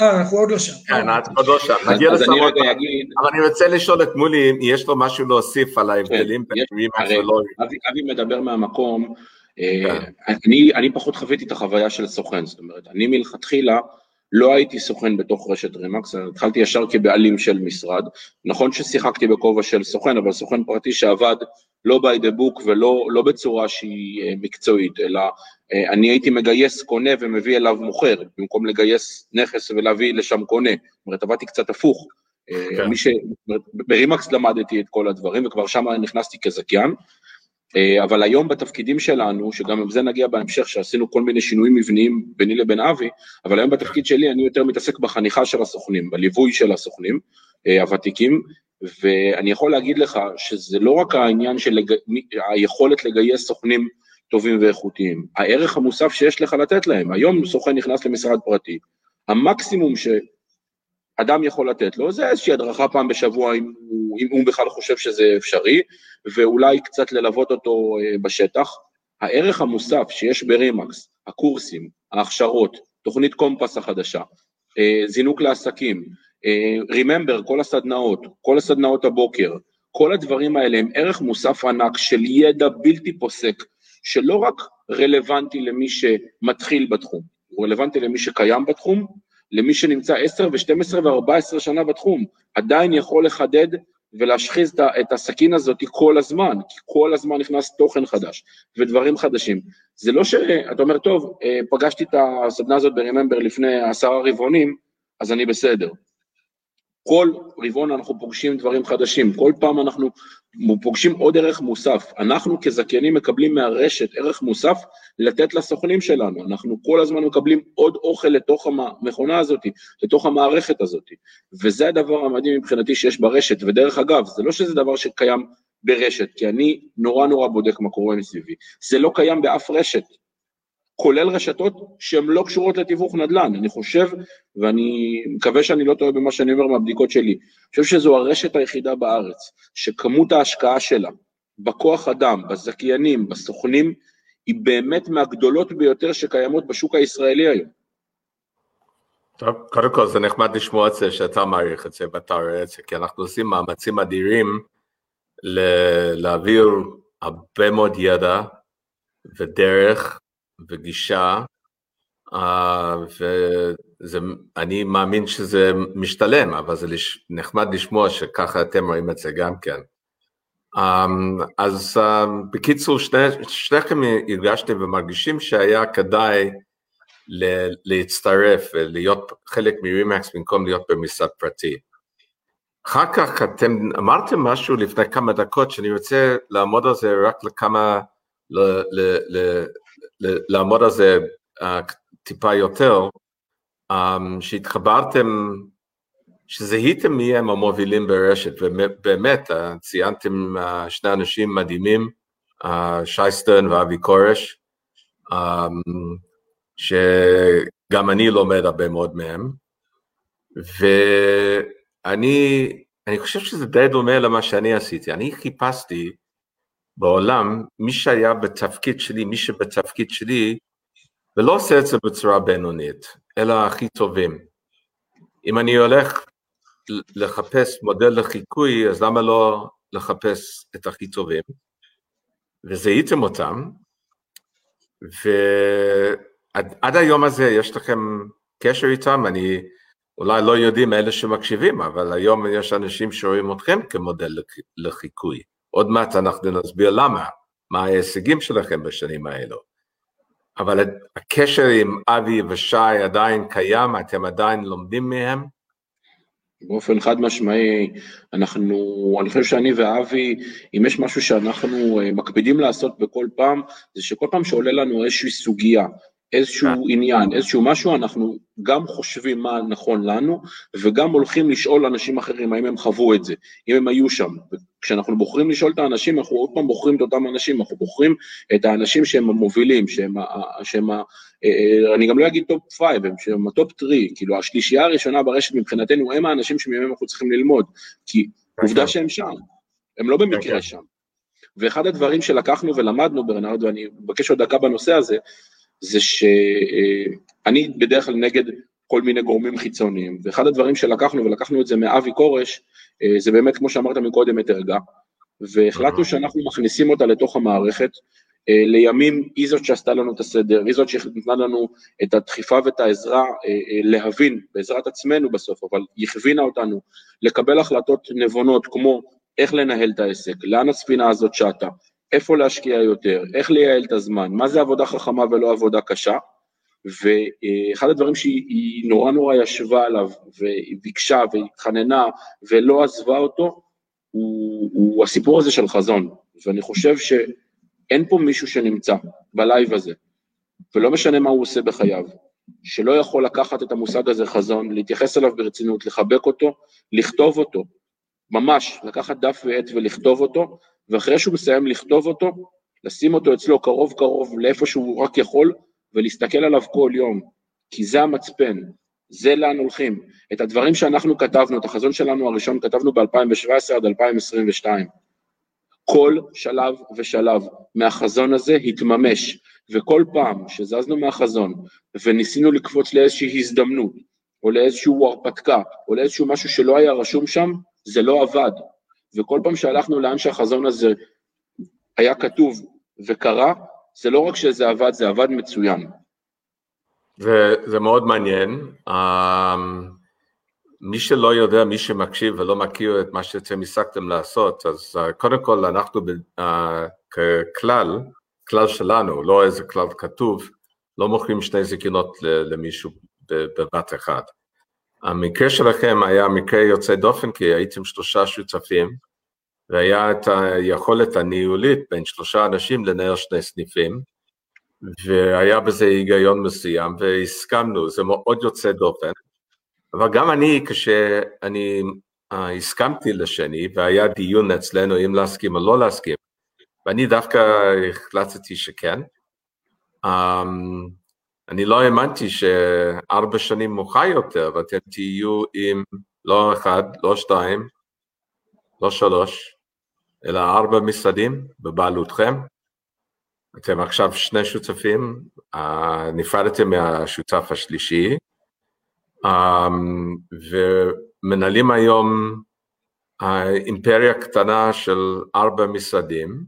אה, אנחנו עוד לא שם. כן, עוד לא שם, נגיע לזה עוד פעם. אבל אני רוצה לשאול את מולי אם יש לו משהו להוסיף על ההבדלים בין רימקס ולא... אבי מדבר מהמקום, אה, כן. אני פחות חוויתי את החוויה של סוכן, זאת אומרת, אני מלכתחילה לא הייתי סוכן בתוך רשת רימקס, התחלתי ישר כבעלים של משרד. נכון ששיחקתי בכובע של סוכן, אבל סוכן פרטי שעבד לא by the book ולא לא בצורה שהיא אה, מקצועית, אלא אה, אני הייתי מגייס קונה ומביא אליו מוכר, במקום לגייס נכס ולהביא לשם קונה. זאת אומרת, עבדתי קצת הפוך. אה, כן. מי ש... ברימקס למדתי את כל הדברים, וכבר שם נכנסתי כזכיין. אבל היום בתפקידים שלנו, שגם עם זה נגיע בהמשך, שעשינו כל מיני שינויים מבניים ביני לבין אבי, אבל היום בתפקיד שלי אני יותר מתעסק בחניכה של הסוכנים, בליווי של הסוכנים הוותיקים, ואני יכול להגיד לך שזה לא רק העניין של לג... היכולת לגייס סוכנים טובים ואיכותיים, הערך המוסף שיש לך לתת להם. היום סוכן נכנס למשרד פרטי, המקסימום שאדם יכול לתת לו זה איזושהי הדרכה פעם בשבוע אם הוא, אם הוא בכלל חושב שזה אפשרי, ואולי קצת ללוות אותו אה, בשטח. הערך המוסף שיש ברימקס, הקורסים, ההכשרות, תוכנית קומפס החדשה, אה, זינוק לעסקים, ריממבר, אה, כל הסדנאות, כל הסדנאות הבוקר, כל הדברים האלה הם ערך מוסף ענק של ידע בלתי פוסק, שלא רק רלוונטי למי שמתחיל בתחום, הוא רלוונטי למי שקיים בתחום, למי שנמצא 10 ו-12 ו-14 שנה בתחום, עדיין יכול לחדד ולהשחיז את הסכין הזאת כל הזמן, כי כל הזמן נכנס תוכן חדש ודברים חדשים. זה לא שאתה אומר, טוב, אה, פגשתי את הסדנה הזאת ב-Remember לפני עשרה רבעונים, אז אני בסדר. כל רבעון אנחנו פוגשים דברים חדשים, כל פעם אנחנו פוגשים עוד ערך מוסף. אנחנו כזכיינים מקבלים מהרשת ערך מוסף לתת לסוכנים שלנו, אנחנו כל הזמן מקבלים עוד אוכל לתוך המכונה הזאת, לתוך המערכת הזאת. וזה הדבר המדהים מבחינתי שיש ברשת, ודרך אגב, זה לא שזה דבר שקיים ברשת, כי אני נורא נורא בודק מה קורה מסביבי, זה לא קיים באף רשת. כולל רשתות שהן לא קשורות לתיווך נדל"ן. אני חושב, ואני מקווה שאני לא טועה במה שאני אומר מהבדיקות שלי, אני חושב שזו הרשת היחידה בארץ, שכמות ההשקעה שלה בכוח אדם, בזכיינים, בסוכנים, היא באמת מהגדולות ביותר שקיימות בשוק הישראלי היום. טוב, קודם כל זה נחמד לשמוע את זה שאתה מעריך את זה ואתה רואה את זה, כי אנחנו עושים מאמצים אדירים להעביר הרבה מאוד ידע ודרך וגישה, אה, ואני מאמין שזה משתלם, אבל זה נחמד לשמוע שככה אתם רואים את זה גם כן. אמ, אז אה, בקיצור, שני, שניכם הרגשתם ומרגישים שהיה כדאי להצטרף ולהיות חלק מרימקס במקום להיות במשרד פרטי. אחר כך אתם אמרתם משהו לפני כמה דקות שאני רוצה לעמוד על זה רק לכמה, ל, ל, ל, לעמוד על זה uh, טיפה יותר, um, שהתחברתם, שזהיתם מי הם המובילים ברשת, ובאמת uh, ציינתם uh, שני אנשים מדהימים, שי סטרן ואבי כורש, um, שגם אני לומד הרבה מאוד מהם, ואני אני חושב שזה די דומה למה שאני עשיתי, אני חיפשתי בעולם, מי שהיה בתפקיד שלי, מי שבתפקיד שלי, ולא עושה את זה בצורה בינונית, אלא הכי טובים. אם אני הולך לחפש מודל לחיקוי, אז למה לא לחפש את הכי טובים? וזיהיתם אותם, ועד היום הזה יש לכם קשר איתם, אני אולי לא יודעים אלה שמקשיבים, אבל היום יש אנשים שרואים אתכם כמודל לחיקוי. עוד מעט אנחנו נסביר למה, מה ההישגים שלכם בשנים האלו. אבל הקשר עם אבי ושי עדיין קיים, אתם עדיין לומדים מהם? באופן חד משמעי, אנחנו, אני חושב שאני ואבי, אם יש משהו שאנחנו אה, מקפידים לעשות בכל פעם, זה שכל פעם שעולה לנו איזושהי סוגיה, איזשהו אה. עניין, איזשהו משהו, אנחנו גם חושבים מה נכון לנו, וגם הולכים לשאול אנשים אחרים האם הם חוו את זה, אם הם היו שם. כשאנחנו בוחרים לשאול את האנשים, אנחנו עוד פעם בוחרים את אותם אנשים, אנחנו בוחרים את האנשים שהם המובילים, שהם, שהם אה, אה, אני גם לא אגיד top five, שהם ה top three, כאילו השלישייה הראשונה ברשת מבחינתנו, הם האנשים שמהם אנחנו צריכים ללמוד, כי עובדה שהם שם, הם לא במקרה שם. ואחד הדברים שלקחנו ולמדנו, ברנרד, ואני מבקש עוד דקה בנושא הזה, זה שאני בדרך כלל נגד כל מיני גורמים חיצוניים, ואחד הדברים שלקחנו, ולקחנו את זה מאבי כורש, אה, זה באמת, כמו שאמרת מקודם, את ערגה, והחלטנו שאנחנו מכניסים אותה לתוך המערכת, אה, לימים היא זאת שעשתה לנו את הסדר, היא זאת שנתנה לנו את הדחיפה ואת העזרה אה, להבין בעזרת עצמנו בסוף, אבל היא הכווינה אותנו לקבל החלטות נבונות כמו איך לנהל את העסק, לאן הספינה הזאת שטה, איפה להשקיע יותר, איך לייעל את הזמן, מה זה עבודה חכמה ולא עבודה קשה, ואחד הדברים שהיא נורא נורא ישבה עליו, והיא ביקשה והתחננה ולא עזבה אותו, הוא, הוא הסיפור הזה של חזון, ואני חושב שאין פה מישהו שנמצא בלייב הזה, ולא משנה מה הוא עושה בחייו, שלא יכול לקחת את המושג הזה חזון, להתייחס אליו ברצינות, לחבק אותו, לכתוב אותו, ממש, לקחת דף ועט ולכתוב אותו, ואחרי שהוא מסיים לכתוב אותו, לשים אותו אצלו קרוב קרוב לאיפה שהוא רק יכול, ולהסתכל עליו כל יום, כי זה המצפן, זה לאן הולכים. את הדברים שאנחנו כתבנו, את החזון שלנו הראשון כתבנו ב-2017 עד 2022. כל שלב ושלב מהחזון הזה התממש, וכל פעם שזזנו מהחזון וניסינו לקפוץ לאיזושהי הזדמנות, או לאיזושהי הרפתקה, או לאיזשהו משהו שלא היה רשום שם, זה לא עבד. וכל פעם שהלכנו לאן שהחזון הזה היה כתוב וקרה, זה לא רק שזה עבד, זה עבד מצוין. וזה מאוד מעניין. אמ, מי שלא יודע, מי שמקשיב ולא מכיר את מה שאתם הסקתם לעשות, אז אה, קודם כל אנחנו uh, ככלל הכלל שלנו, לא איזה כלל כתוב, לא מוכרים שני זיכיונות למישהו בבת אחת. המקרה שלכם היה מקרה יוצא דופן, כי הייתם שלושה שותפים, והיה את היכולת הניהולית בין שלושה אנשים לנהל שני סניפים, והיה בזה היגיון מסוים, והסכמנו, זה מאוד יוצא דופן. אבל גם אני, כשאני uh, הסכמתי לשני, והיה דיון אצלנו אם להסכים או לא להסכים, ואני דווקא החלטתי שכן, um, אני לא האמנתי שארבע שנים מאוחר יותר, ואתם תהיו עם לא אחד, לא שתיים, לא שלוש, אלא ארבע משרדים בבעלותכם. אתם עכשיו שני שותפים, uh, נפרדתם מהשותף השלישי, um, ומנהלים היום אימפריה קטנה של ארבע משרדים,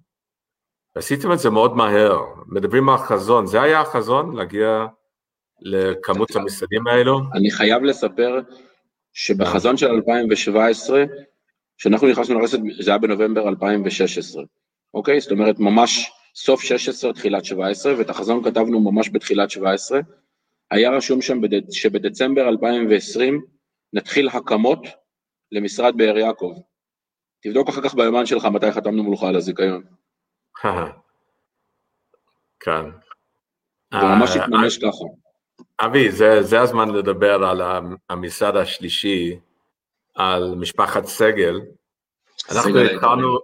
עשיתם את זה מאוד מהר, מדברים על חזון, זה היה החזון להגיע לכמות המשרדים האלו? אני חייב לספר שבחזון של 2017, כשאנחנו נכנסנו לרשת, זה היה בנובמבר 2016, אוקיי? זאת אומרת, ממש סוף 16, תחילת 17, ואת החזון כתבנו ממש בתחילת 17. היה רשום שם בד... שבדצמבר 2020 נתחיל הקמות למשרד באר יעקב. תבדוק אחר כך ביומן שלך מתי חתמנו מולך על הזיכיון. כן. זה ממש אה, התממש ככה. אבי, זה, זה הזמן לדבר על המשרד השלישי, על משפחת סגל. אנחנו התחלנו,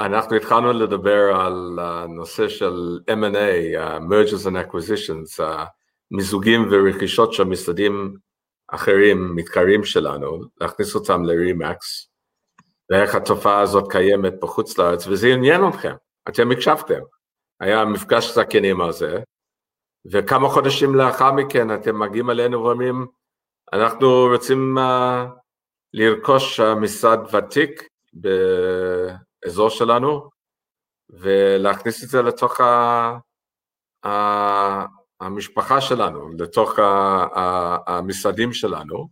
אנחנו התחלנו לדבר על הנושא של M&A, mergers and acquisitions, מיזוגים ורכישות של משרדים אחרים, מתקרים שלנו, להכניס אותם ל-Remax, ואיך התופעה הזאת קיימת בחוץ לארץ, וזה עניין אתכם, אתם הקשבתם. היה מפגש זקנים על זה, וכמה חודשים לאחר מכן אתם מגיעים אלינו ואומרים, אנחנו רוצים uh, לרכוש uh, משרד ותיק באזור שלנו, ולהכניס את זה לתוך ה, ה, המשפחה שלנו, לתוך ה, ה, המשרדים שלנו,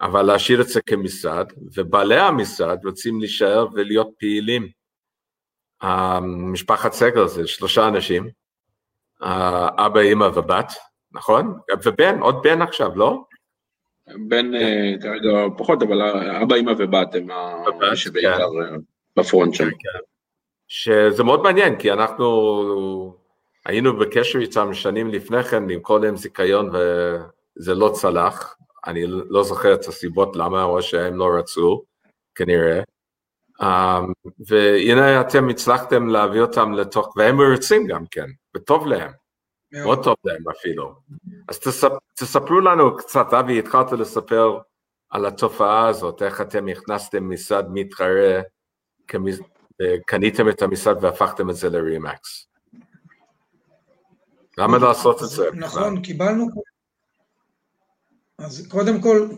אבל להשאיר את זה כמשרד, ובעלי המשרד רוצים להישאר ולהיות פעילים. משפחת סגל זה שלושה אנשים, אבא, אימא ובת, נכון? ובן, עוד בן עכשיו, לא? בן אה, כרגע פחות, אבל אבא, אימא ובת הם שבעיקר כן. אה, בפרונט שם. כן. שזה מאוד מעניין, כי אנחנו היינו בקשר איתם שנים לפני כן, למכור להם זיכיון וזה לא צלח, אני לא זוכר את הסיבות למה, או שהם לא רצו, כנראה. Um, והנה אתם הצלחתם להביא אותם לתוך, והם מרצים גם כן, וטוב להם, מאוד טוב להם אפילו. אז תספ, תספרו לנו קצת, אבי, התחלת לספר על התופעה הזאת, איך אתם הכנסתם משרד מתחרה, קניתם את המשרד והפכתם את זה לרימקס. למה לעשות את זה? נכון, קיבלנו... אז קודם כל,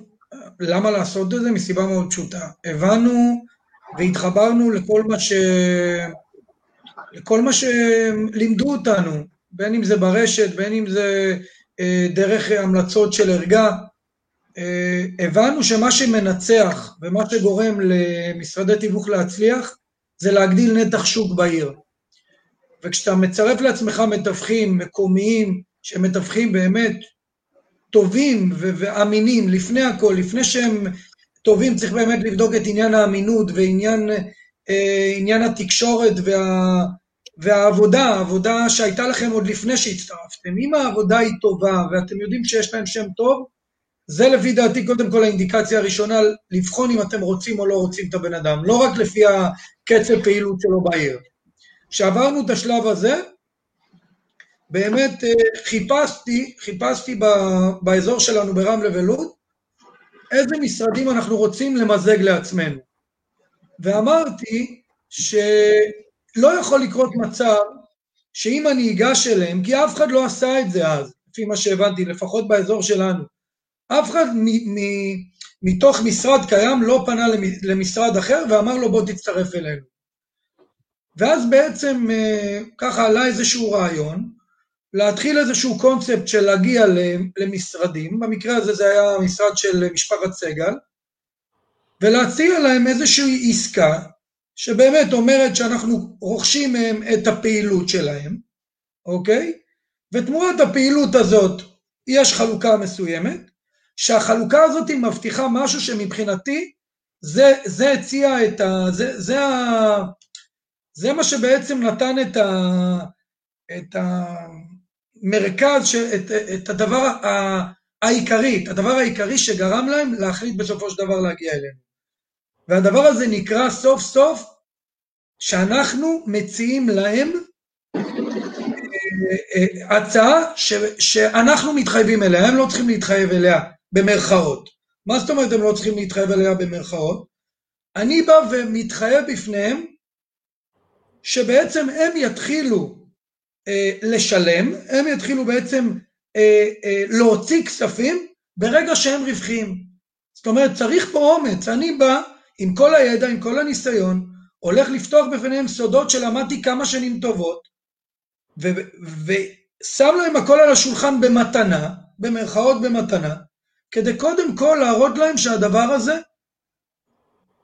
למה לעשות את זה? מסיבה מאוד פשוטה. הבנו והתחברנו לכל מה ש... לכל מה שלימדו אותנו, בין אם זה ברשת, בין אם זה אה, דרך המלצות של ערגה. אה, הבנו שמה שמנצח ומה שגורם למשרדי תיווך להצליח זה להגדיל נתח שוק בעיר. וכשאתה מצרף לעצמך מתווכים מקומיים שמתווכים באמת טובים ואמינים לפני הכל, לפני שהם טובים צריך באמת לבדוק את עניין האמינות ועניין אה, התקשורת וה, והעבודה, העבודה שהייתה לכם עוד לפני שהצטרפתם. אם העבודה היא טובה ואתם יודעים שיש להם שם טוב, זה לפי דעתי קודם כל האינדיקציה הראשונה לבחון אם אתם רוצים או לא רוצים את הבן אדם, לא רק לפי הקצב פעילות שלו בעיר. כשעברנו את השלב הזה, באמת אה, חיפשתי, חיפשתי באזור שלנו ברמלה ולוד, איזה משרדים אנחנו רוצים למזג לעצמנו. ואמרתי שלא יכול לקרות מצב שאם אני אגש אליהם, כי אף אחד לא עשה את זה אז, לפי מה שהבנתי, לפחות באזור שלנו, אף אחד מ- מ- מתוך משרד קיים לא פנה למשרד אחר ואמר לו בוא תצטרף אלינו. ואז בעצם אה, ככה עלה איזשהו רעיון, להתחיל איזשהו קונספט של להגיע למשרדים, במקרה הזה זה היה המשרד של משפחת סגל, ולהציע להם איזושהי עסקה שבאמת אומרת שאנחנו רוכשים מהם את הפעילות שלהם, אוקיי? ותמורת הפעילות הזאת יש חלוקה מסוימת, שהחלוקה הזאת מבטיחה משהו שמבחינתי זה, זה הציע את ה... זה, זה, ה, זה מה שבעצם נתן את, ה, את המרכז, ש, את, את הדבר העיקרי, את הדבר העיקרי שגרם להם להחליט בסופו של דבר להגיע אלינו. והדבר הזה נקרא סוף סוף שאנחנו מציעים להם אה, אה, הצעה ש, שאנחנו מתחייבים אליה, הם לא צריכים להתחייב אליה במרכאות. מה זאת אומרת הם לא צריכים להתחייב אליה במרכאות? אני בא ומתחייב בפניהם שבעצם הם יתחילו לשלם, הם יתחילו בעצם אה, אה, להוציא כספים ברגע שהם רווחיים. זאת אומרת, צריך פה אומץ. אני בא עם כל הידע, עם כל הניסיון, הולך לפתוח בפניהם סודות שלמדתי כמה שנים טובות, ושם להם הכל על השולחן במתנה, במרכאות במתנה, כדי קודם כל להראות להם שהדבר הזה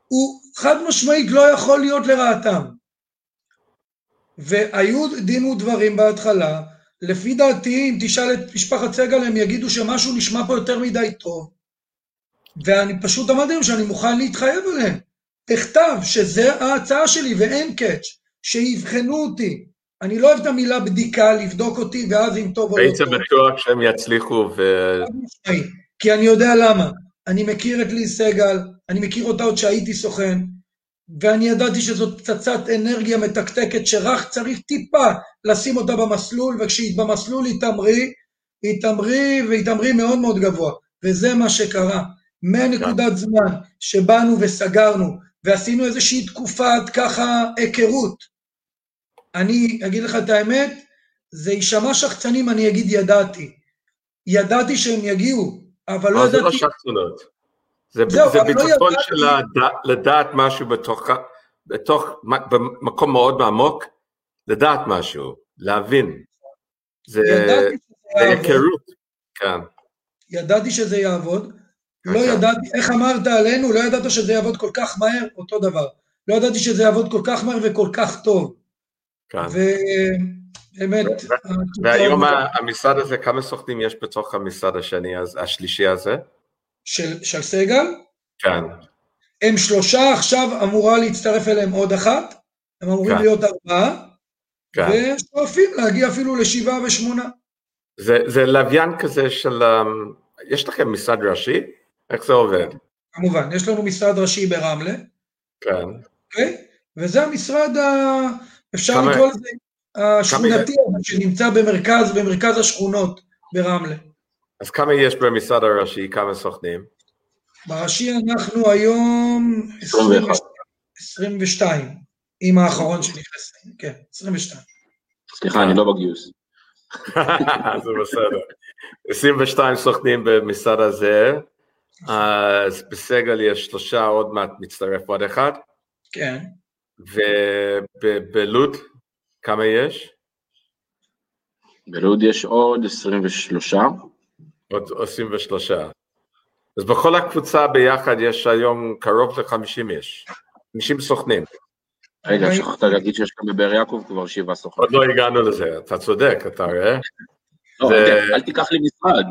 הוא חד משמעית לא יכול להיות לרעתם. והיו דין ודברים בהתחלה, לפי דעתי אם תשאל את משפחת סגל הם יגידו שמשהו נשמע פה יותר מדי טוב, ואני פשוט אמרתי להם שאני מוכן להתחייב עליהם, בכתב שזה ההצעה שלי ואין קאץ', שיבחנו אותי. אני לא אוהב את המילה בדיקה, לבדוק אותי ואז אם טוב או לא טוב. היית בטוח שהם יצליחו ו... כי אני יודע למה. אני מכיר את לי סגל, אני מכיר אותה עוד שהייתי סוכן, ואני ידעתי שזאת פצצת אנרגיה מתקתקת שרק צריך טיפה לשים אותה במסלול, וכשהיא במסלול היא תמריא, היא תמריא והיא תמריא מאוד מאוד גבוה. וזה מה שקרה. מהנקודת זמן שבאנו וסגרנו ועשינו איזושהי תקופת ככה היכרות, אני אגיד לך את האמת, זה יישמע שחצנים, אני אגיד ידעתי. ידעתי שהם יגיעו, אבל לא ידעתי... זה לא שחצנות. זה, זהו, זה לא ביטחון לא של לדעת, לדעת משהו בתוך, בתוך, במקום מאוד עמוק, לדעת משהו, להבין. זה, זה היכרות, כן. ידעתי שזה יעבוד, לא ידעתי, איך אמרת עלינו, לא ידעת שזה יעבוד כל כך מהר, אותו דבר. לא ידעתי שזה יעבוד כל כך מהר וכל כך טוב. כן. ובאמת... והיום המשרד הזה, כמה סוכנים יש בתוך המשרד השני, השלישי הזה? של, של סגל? כן. הם שלושה, עכשיו אמורה להצטרף אליהם עוד אחת, הם אמורים כן. להיות ארבעה, כן. ושואפים להגיע אפילו לשבעה ושמונה. זה, זה לוויין כזה של, אמ, יש לכם משרד ראשי? איך זה עובד? כמובן, יש לנו משרד ראשי ברמלה. כן. Okay? אוקיי? וזה המשרד, ה... אפשר כמה... לקרוא לזה, השכונתי, כמה... שנמצא במרכז, במרכז השכונות ברמלה. אז כמה יש במשרד הראשי, כמה סוכנים? בראשי אנחנו היום 21. 22, עם האחרון שנכנס, כן, 22. סליחה, אני לא בגיוס. זה בסדר. 22 סוכנים במשרד הזה, אז בסגל יש שלושה, עוד מעט מצטרף עוד אחד. כן. ובלוד, כמה יש? בלוד יש עוד 23. עוד 23. אז בכל הקבוצה ביחד יש היום קרוב ל-50 איש, 50 סוכנים. רגע, שכחת להגיד שיש גם בבאר יעקב כבר שבעה סוכנים. עוד לא הגענו לזה, אתה צודק, אתה רואה? לא, אל תיקח לי משרד.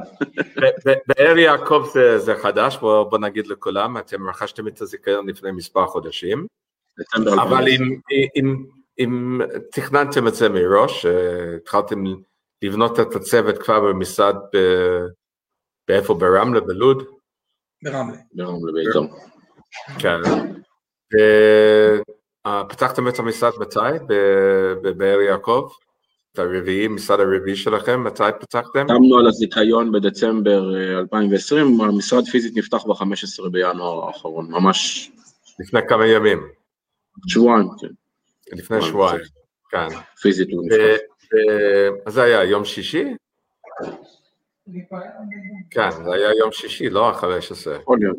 באר יעקב זה חדש, בוא נגיד לכולם, אתם רכשתם את הזיכיון לפני מספר חודשים, אבל אם תכננתם את זה מראש, אה, התחלתם לבנות את הצוות כבר במשרד באיפה? ברמלה, בלוד? ברמלה. ברמלה בעיקר. כן. פתחתם את המשרד מתי? בבאר יעקב? את הרביעי, משרד הרביעי שלכם, מתי פתחתם? חתמנו על הזיכיון בדצמבר 2020, אה, המשרד פיזית נפתח ב-15 בינואר האחרון, ממש... לפני כמה ימים. שבועיים, כן. לפני שבועיים, כן. פיזית הוא נפתח. אז זה היה יום שישי? כן, זה היה יום שישי, לא ה-15. יכול להיות.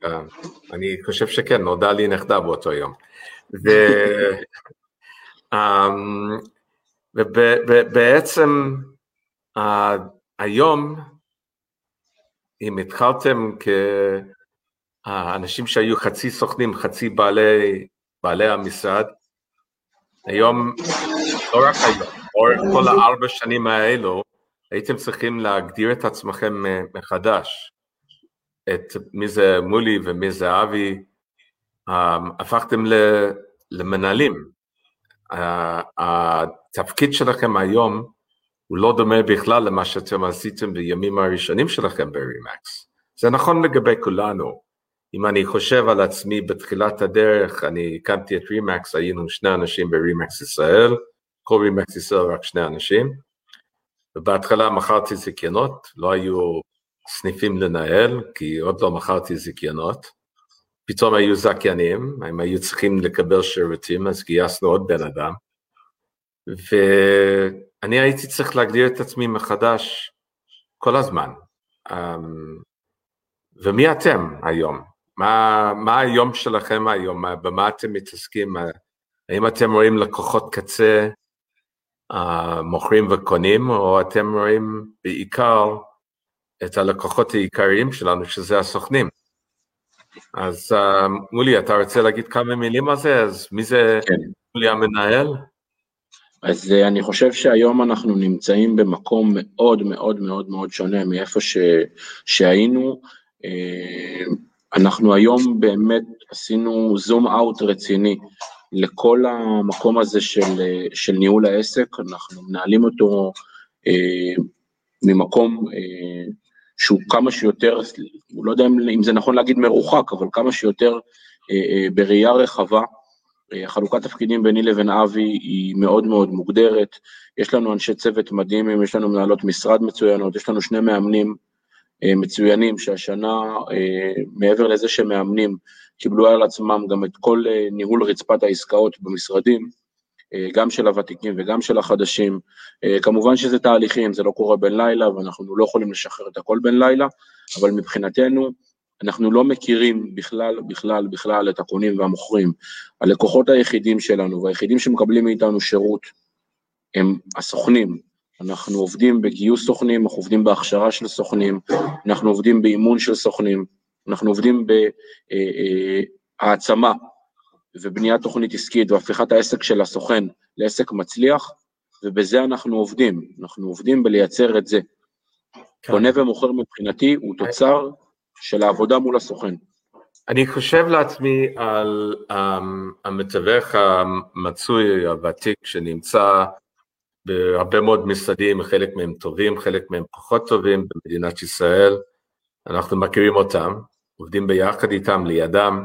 כן, אני חושב שכן, נודע לי נכדה באותו יום. אמ, ובעצם היום, אם התחלתם כאנשים שהיו חצי סוכנים, חצי בעלי, בעלי המשרד, היום, לא רק היום, לאורך כל הארבע שנים האלו, הייתם צריכים להגדיר את עצמכם מחדש. את מי זה מולי ומי זה אבי, הפכתם למנהלים. התפקיד שלכם היום הוא לא דומה בכלל למה שאתם עשיתם בימים הראשונים שלכם ברימקס. זה נכון לגבי כולנו. אם אני חושב על עצמי בתחילת הדרך, אני הקמתי את רימקס, היינו שני אנשים ברימקס ישראל, כל רימקס ישראל רק שני אנשים, ובהתחלה מכרתי זיכיונות, לא היו סניפים לנהל, כי עוד לא מכרתי זיכיונות, פתאום היו זכיינים, הם היו צריכים לקבל שירותים, אז גייסנו עוד בן אדם, ואני הייתי צריך להגדיר את עצמי מחדש כל הזמן. אמ, ומי אתם היום? מה, מה היום שלכם היום? במה אתם מתעסקים? האם אתם רואים לקוחות קצה uh, מוכרים וקונים, או אתם רואים בעיקר את הלקוחות העיקריים שלנו, שזה הסוכנים? אז uh, מולי, אתה רוצה להגיד כמה מילים על זה? אז מי זה כן. מולי המנהל? אז uh, אני חושב שהיום אנחנו נמצאים במקום מאוד מאוד מאוד מאוד שונה מאיפה ש... שהיינו. Uh, אנחנו היום באמת עשינו זום אאוט רציני לכל המקום הזה של, של ניהול העסק, אנחנו מנהלים אותו אה, ממקום אה, שהוא כמה שיותר, לא יודע אם זה נכון להגיד מרוחק, אבל כמה שיותר אה, אה, בראייה רחבה. אה, חלוקת תפקידים ביני לבין אבי היא מאוד מאוד מוגדרת, יש לנו אנשי צוות מדהימים, יש לנו מנהלות משרד מצוינות, יש לנו שני מאמנים אה, מצוינים שהשנה, מעבר לזה שהם מאמנים, קיבלו על עצמם גם את כל אה, ניהול רצפת העסקאות במשרדים, גם של הוותיקים וגם של החדשים. כמובן שזה תהליכים, זה לא קורה בין לילה ואנחנו לא יכולים לשחרר את הכל בין לילה, אבל מבחינתנו אנחנו לא מכירים בכלל, בכלל, בכלל את הקונים והמוכרים. הלקוחות היחידים שלנו והיחידים שמקבלים מאיתנו שירות הם הסוכנים, אנחנו עובדים בגיוס סוכנים, אנחנו עובדים בהכשרה של סוכנים, אנחנו עובדים באימון של סוכנים, אנחנו עובדים בהעצמה ובניית תוכנית עסקית והפיכת העסק של הסוכן לעסק מצליח, ובזה אנחנו עובדים, אנחנו עובדים בלייצר את זה. כן. קונה ומוכר מבחינתי הוא תוצר של העבודה מול הסוכן. אני חושב לעצמי על um, המתווך המצוי, הוותיק, שנמצא בהרבה מאוד משרדים, חלק מהם טובים, חלק מהם פחות טובים במדינת ישראל, אנחנו מכירים אותם, עובדים ביחד איתם, לידם,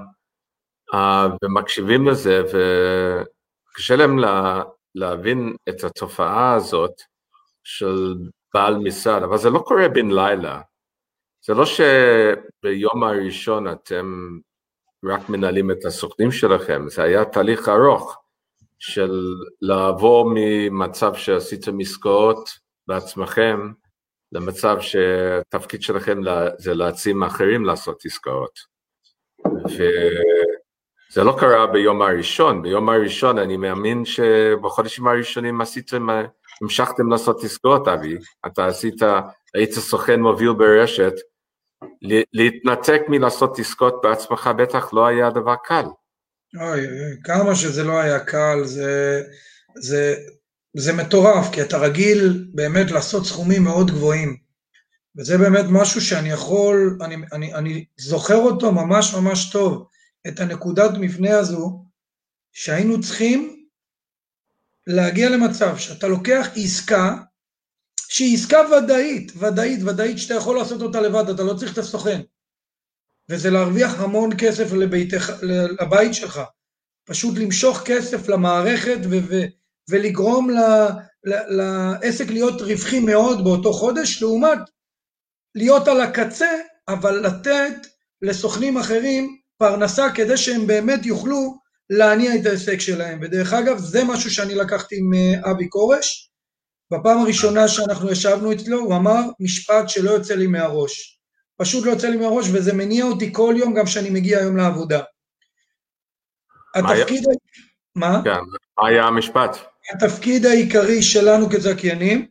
אה, ומקשיבים לזה, וקשה להם לה, להבין את התופעה הזאת של בעל משרד, אבל זה לא קורה בן לילה. זה לא שביום הראשון אתם רק מנהלים את הסוכנים שלכם, זה היה תהליך ארוך. של לעבור ממצב שעשיתם עסקאות בעצמכם, למצב שהתפקיד שלכם זה להעצים אחרים לעשות עסקאות. וזה לא קרה ביום הראשון, ביום הראשון אני מאמין שבחודשים הראשונים עשיתם, המשכתם לעשות עסקאות, אבי. אתה עשית, היית סוכן מוביל ברשת, להתנתק מלעשות עסקאות בעצמך בטח לא היה דבר קל. אוי, כמה שזה לא היה קל, זה, זה, זה מטורף, כי אתה רגיל באמת לעשות סכומים מאוד גבוהים. וזה באמת משהו שאני יכול, אני, אני, אני זוכר אותו ממש ממש טוב, את הנקודת מפנה הזו, שהיינו צריכים להגיע למצב שאתה לוקח עסקה, שהיא עסקה ודאית, ודאית, ודאית, שאתה יכול לעשות אותה לבד, אתה לא צריך את הסוכן. וזה להרוויח המון כסף לביתך, לבית שלך. פשוט למשוך כסף למערכת ו- ו- ולגרום ל- ל- לעסק להיות רווחי מאוד באותו חודש, לעומת להיות על הקצה, אבל לתת לסוכנים אחרים פרנסה כדי שהם באמת יוכלו להניע את ההישג שלהם. ודרך אגב, זה משהו שאני לקחתי עם אה, אבי כורש. בפעם הראשונה שאנחנו ישבנו אצלו, הוא אמר משפט שלא יוצא לי מהראש. פשוט לא יוצא לי מהראש, וזה מניע אותי כל יום גם כשאני מגיע היום לעבודה. התפקיד... מה? כן, מה היה המשפט? התפקיד העיקרי שלנו כזכיינים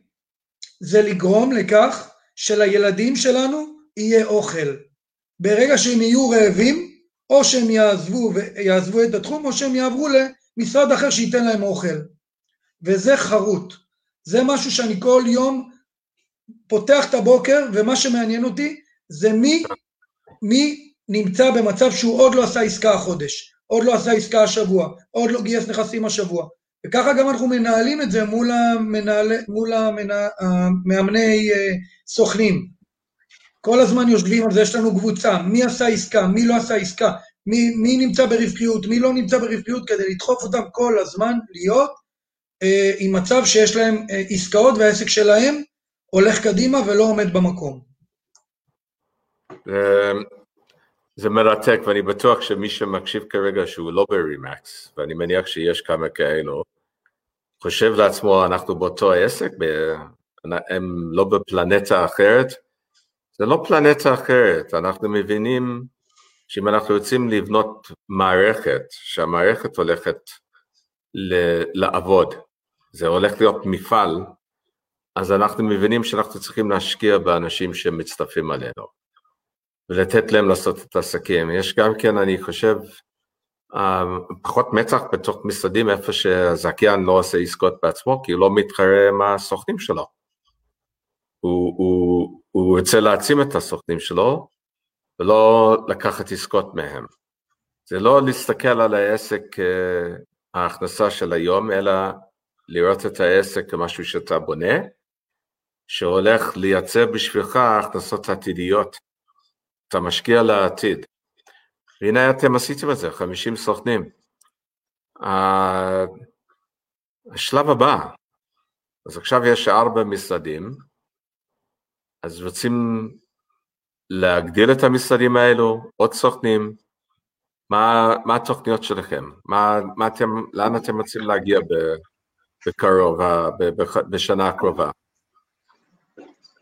זה לגרום לכך שלילדים שלנו יהיה אוכל. ברגע שהם יהיו רעבים, או שהם יעזבו, יעזבו את התחום, או שהם יעברו למשרד אחר שייתן להם אוכל. וזה חרוט. זה משהו שאני כל יום פותח את הבוקר, ומה שמעניין אותי זה מי, מי נמצא במצב שהוא עוד לא עשה עסקה החודש, עוד לא עשה עסקה השבוע, עוד לא גייס נכסים השבוע. וככה גם אנחנו מנהלים את זה מול, המנהל, מול המנה, המאמני אה, סוכנים. כל הזמן יושבים על זה, יש לנו קבוצה, מי עשה עסקה, מי לא עשה עסקה, מי, מי נמצא ברווחיות, מי לא נמצא ברווחיות, כדי לדחוף אותם כל הזמן להיות אה, עם מצב שיש להם אה, עסקאות והעסק שלהם הולך קדימה ולא עומד במקום. זה מרתק, ואני בטוח שמי שמקשיב כרגע שהוא לא ברימקס, ואני מניח שיש כמה כאלו, חושב לעצמו, אנחנו באותו עסק, הם לא בפלנטה אחרת, זה לא פלנטה אחרת, אנחנו מבינים שאם אנחנו רוצים לבנות מערכת, שהמערכת הולכת לעבוד, זה הולך להיות מפעל, אז אנחנו מבינים שאנחנו צריכים להשקיע באנשים שמצטרפים עלינו. ולתת להם לעשות את העסקים. יש גם כן, אני חושב, אה, פחות מצח בתוך משרדים איפה שהזכיין לא עושה עסקות בעצמו, כי הוא לא מתחרה עם הסוכנים שלו. הוא, הוא, הוא רוצה להעצים את הסוכנים שלו, ולא לקחת עסקות מהם. זה לא להסתכל על העסק אה, ההכנסה של היום, אלא לראות את העסק כמשהו שאתה בונה, שהולך לייצר בשבילך הכנסות עתידיות. אתה משקיע לעתיד. והנה אתם עשיתם את זה, 50 סוכנים. השלב הבא, אז עכשיו יש ארבע משרדים, אז רוצים להגדיל את המשרדים האלו, עוד סוכנים, מה, מה התוכניות שלכם? מה, מה אתם, לאן אתם רוצים להגיע בקרוב, בשנה הקרובה?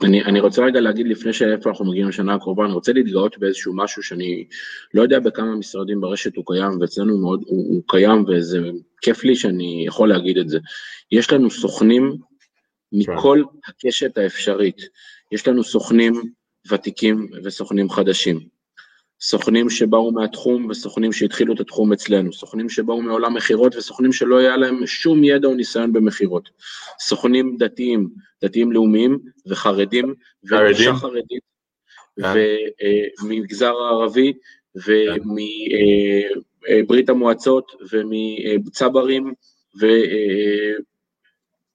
אני, אני רוצה רגע להגיד לפני שאיפה אנחנו מגיעים לשנה הקרובה, אני רוצה להתגאות באיזשהו משהו שאני לא יודע בכמה משרדים ברשת הוא קיים, ואצלנו מאוד, הוא, הוא קיים וזה כיף לי שאני יכול להגיד את זה. יש לנו סוכנים מכל הקשת האפשרית. יש לנו סוכנים ותיקים וסוכנים חדשים. סוכנים שבאו מהתחום וסוכנים שהתחילו את התחום אצלנו, סוכנים שבאו מעולם מכירות וסוכנים שלא היה להם שום ידע או ניסיון במכירות, סוכנים דתיים, דתיים לאומיים וחרדים, ואישה חרדית, כן. וממגזר הערבי, ומברית המועצות, ומצברים,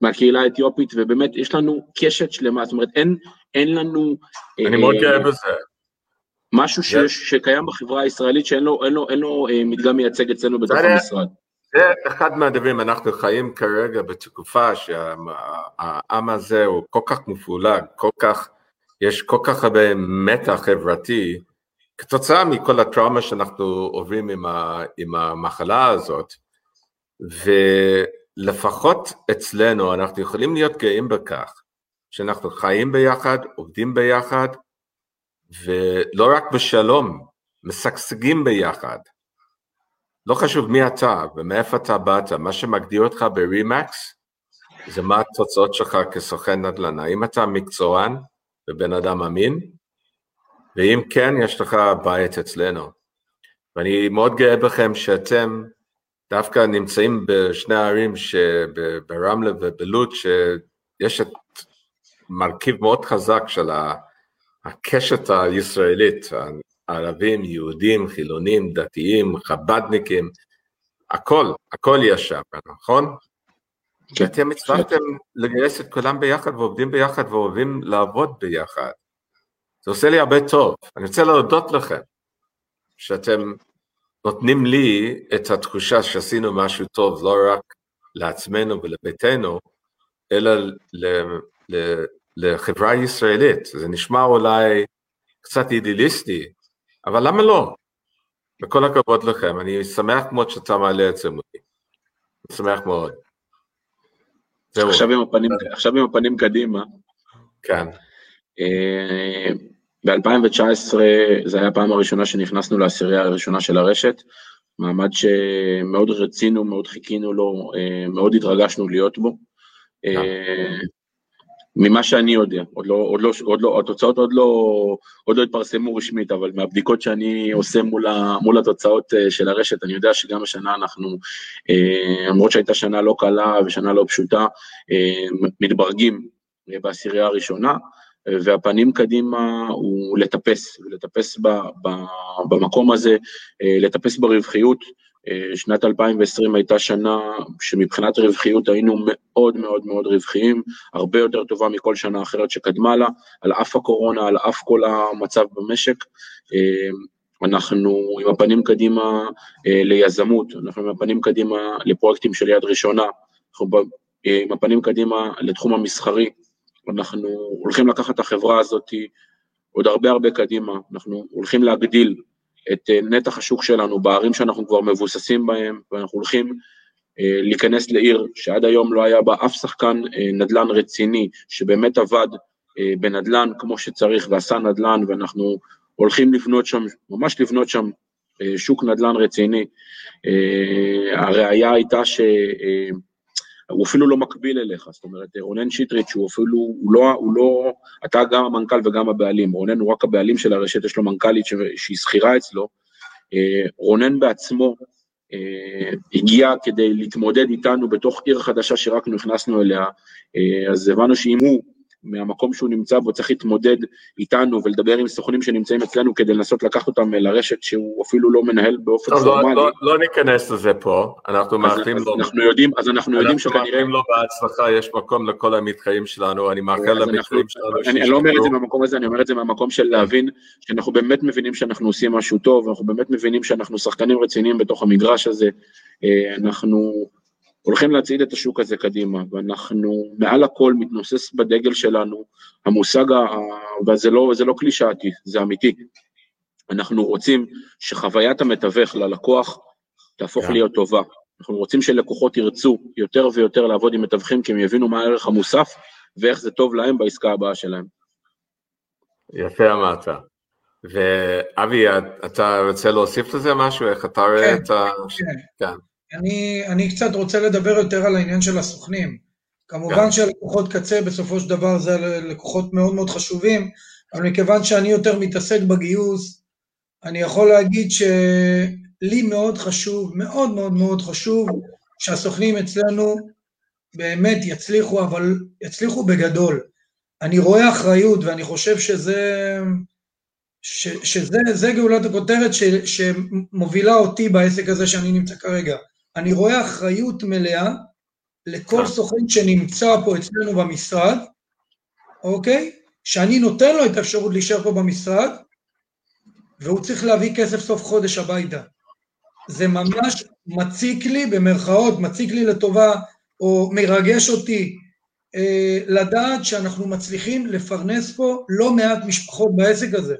ומהקהילה האתיופית, ובאמת יש לנו קשת שלמה, זאת אומרת אין, אין לנו... אני מאוד גאה בזה. משהו ש, שקיים בחברה הישראלית שאין לו, אין לו, אין לו אה, מדגם מייצג אצלנו בתוך המשרד. זה אחד מהדברים, אנחנו חיים כרגע בתקופה שהעם הזה הוא כל כך מפולג, כל כך, יש כל כך הרבה מתח חברתי, כתוצאה מכל הטראומה שאנחנו עוברים עם, ה, עם המחלה הזאת, ולפחות אצלנו אנחנו יכולים להיות גאים בכך שאנחנו חיים ביחד, עובדים ביחד, ולא רק בשלום, משגשגים ביחד. לא חשוב מי אתה ומאיפה אתה באת, מה שמגדיר אותך ברימקס זה מה התוצאות שלך כסוכן נדל"ן. האם אתה מקצוען ובן אדם אמין? ואם כן, יש לך בית אצלנו. ואני מאוד גאה בכם שאתם דווקא נמצאים בשני הערים, ברמלה ובלוד, שיש את מרכיב מאוד חזק של ה... הקשת הישראלית, ערבים, יהודים, חילונים, דתיים, חב"דניקים, הכל, הכל יש שם, נכון? כי אתם הצלחתם לגייס את כולם ביחד ועובדים ביחד ואוהבים לעבוד ביחד. זה עושה לי הרבה טוב. אני רוצה להודות לכם שאתם נותנים לי את התחושה שעשינו משהו טוב לא רק לעצמנו ולביתנו, אלא לחברה הישראלית. זה נשמע אולי קצת אידיאליסטי, אבל למה לא? וכל הכבוד לכם, אני שמח מאוד שאתה מעלה את זה מולי. אני שמח מאוד. זהו. עכשיו עם הפנים, עכשיו עם הפנים קדימה. כן. אה, ב-2019 זו הייתה הפעם הראשונה שנכנסנו לעשירייה הראשונה של הרשת, מעמד שמאוד רצינו, מאוד חיכינו לו, אה, מאוד התרגשנו להיות בו. ממה שאני יודע, עוד לא, עוד לא, עוד לא, התוצאות עוד לא, עוד לא התפרסמו רשמית, אבל מהבדיקות שאני עושה מול, ה, מול התוצאות אה, של הרשת, אני יודע שגם השנה אנחנו, אה, למרות שהייתה שנה לא קלה ושנה לא פשוטה, אה, מתברגים בעשירייה הראשונה, והפנים קדימה הוא לטפס, לטפס ב, ב, במקום הזה, לטפס ברווחיות, שנת 2020 הייתה שנה שמבחינת רווחיות היינו מאוד מאוד מאוד רווחיים, הרבה יותר טובה מכל שנה אחרת שקדמה לה, על אף הקורונה, על אף כל המצב במשק. אה, אנחנו עם הפנים קדימה אה, ליזמות, אנחנו עם הפנים קדימה לפרויקטים של יד ראשונה, אנחנו עם הפנים קדימה לתחום המסחרי, אנחנו הולכים לקחת את החברה הזאת עוד הרבה הרבה קדימה, אנחנו הולכים להגדיל את אה, נתח השוק שלנו בערים שאנחנו כבר מבוססים בהם, ואנחנו הולכים אה, להיכנס לעיר שעד היום לא היה בה אף שחקן אה, נדל"ן רציני, שבאמת עבד בנדל"ן כמו שצריך ועשה נדל"ן, ואנחנו הולכים לבנות שם, ממש לבנות שם שוק נדל"ן רציני. הראיה הייתה ש... הוא אפילו לא מקביל אליך, זאת אומרת, רונן שטרית, שהוא אפילו, הוא לא, הוא לא, אתה גם המנכ"ל וגם הבעלים, רונן הוא רק הבעלים של הרשת, יש לו מנכ"לית שהיא שכירה אצלו, אה, רונן בעצמו אה, הגיע כדי להתמודד איתנו בתוך עיר חדשה שרק נכנסנו אליה, אה, אז הבנו שאם הוא מהמקום שהוא נמצא בו צריך להתמודד איתנו ולדבר עם סוכנים שנמצאים אצלנו כדי לנסות לקחת אותם לרשת שהוא אפילו לא מנהל באופן לא, פורמלי. לא, לא, לא ניכנס לזה פה, אנחנו מאחלים לו... אנחנו יודעים, אז אנחנו יודעים שכנראה... אנחנו מאחלים לו בהצלחה, יש מקום לכל המתחרים שלנו, אני מאחל למתחרים שלנו אני לא אומר את זה מהמקום הזה, אני אומר את זה מהמקום של להבין שאנחנו באמת מבינים שאנחנו עושים משהו טוב, אנחנו באמת מבינים שאנחנו שחקנים רציניים בתוך המגרש הזה, אה, אנחנו... הולכים להצעיד את השוק הזה קדימה, ואנחנו מעל הכל מתנוסס בדגל שלנו, המושג, וזה לא, לא קלישאתי, זה אמיתי. אנחנו רוצים שחוויית המתווך ללקוח תהפוך yeah. כן. להיות טובה. אנחנו רוצים שלקוחות ירצו יותר ויותר לעבוד עם מתווכים, כי הם יבינו מה הערך המוסף ואיך זה טוב להם בעסקה הבאה שלהם. יפה אמרת. ואבי, אתה רוצה להוסיף לזה משהו? איך אתה רואה כן, את ה... כן. אני, אני קצת רוצה לדבר יותר על העניין של הסוכנים. כמובן כן. שהלקוחות קצה בסופו של דבר זה לקוחות מאוד מאוד חשובים, אבל מכיוון שאני יותר מתעסק בגיוס, אני יכול להגיד שלי מאוד חשוב, מאוד מאוד מאוד חשוב, שהסוכנים אצלנו באמת יצליחו, אבל יצליחו בגדול. אני רואה אחריות ואני חושב שזה, ש, שזה גאולת הכותרת ש, שמובילה אותי בעסק הזה שאני נמצא כרגע. אני רואה אחריות מלאה לכל אה. סוכן שנמצא פה אצלנו במשרד, אוקיי? שאני נותן לו את האפשרות להישאר פה במשרד, והוא צריך להביא כסף סוף חודש הביתה. זה ממש מציק לי, במרכאות, מציק לי לטובה, או מרגש אותי, אה, לדעת שאנחנו מצליחים לפרנס פה לא מעט משפחות בעסק הזה.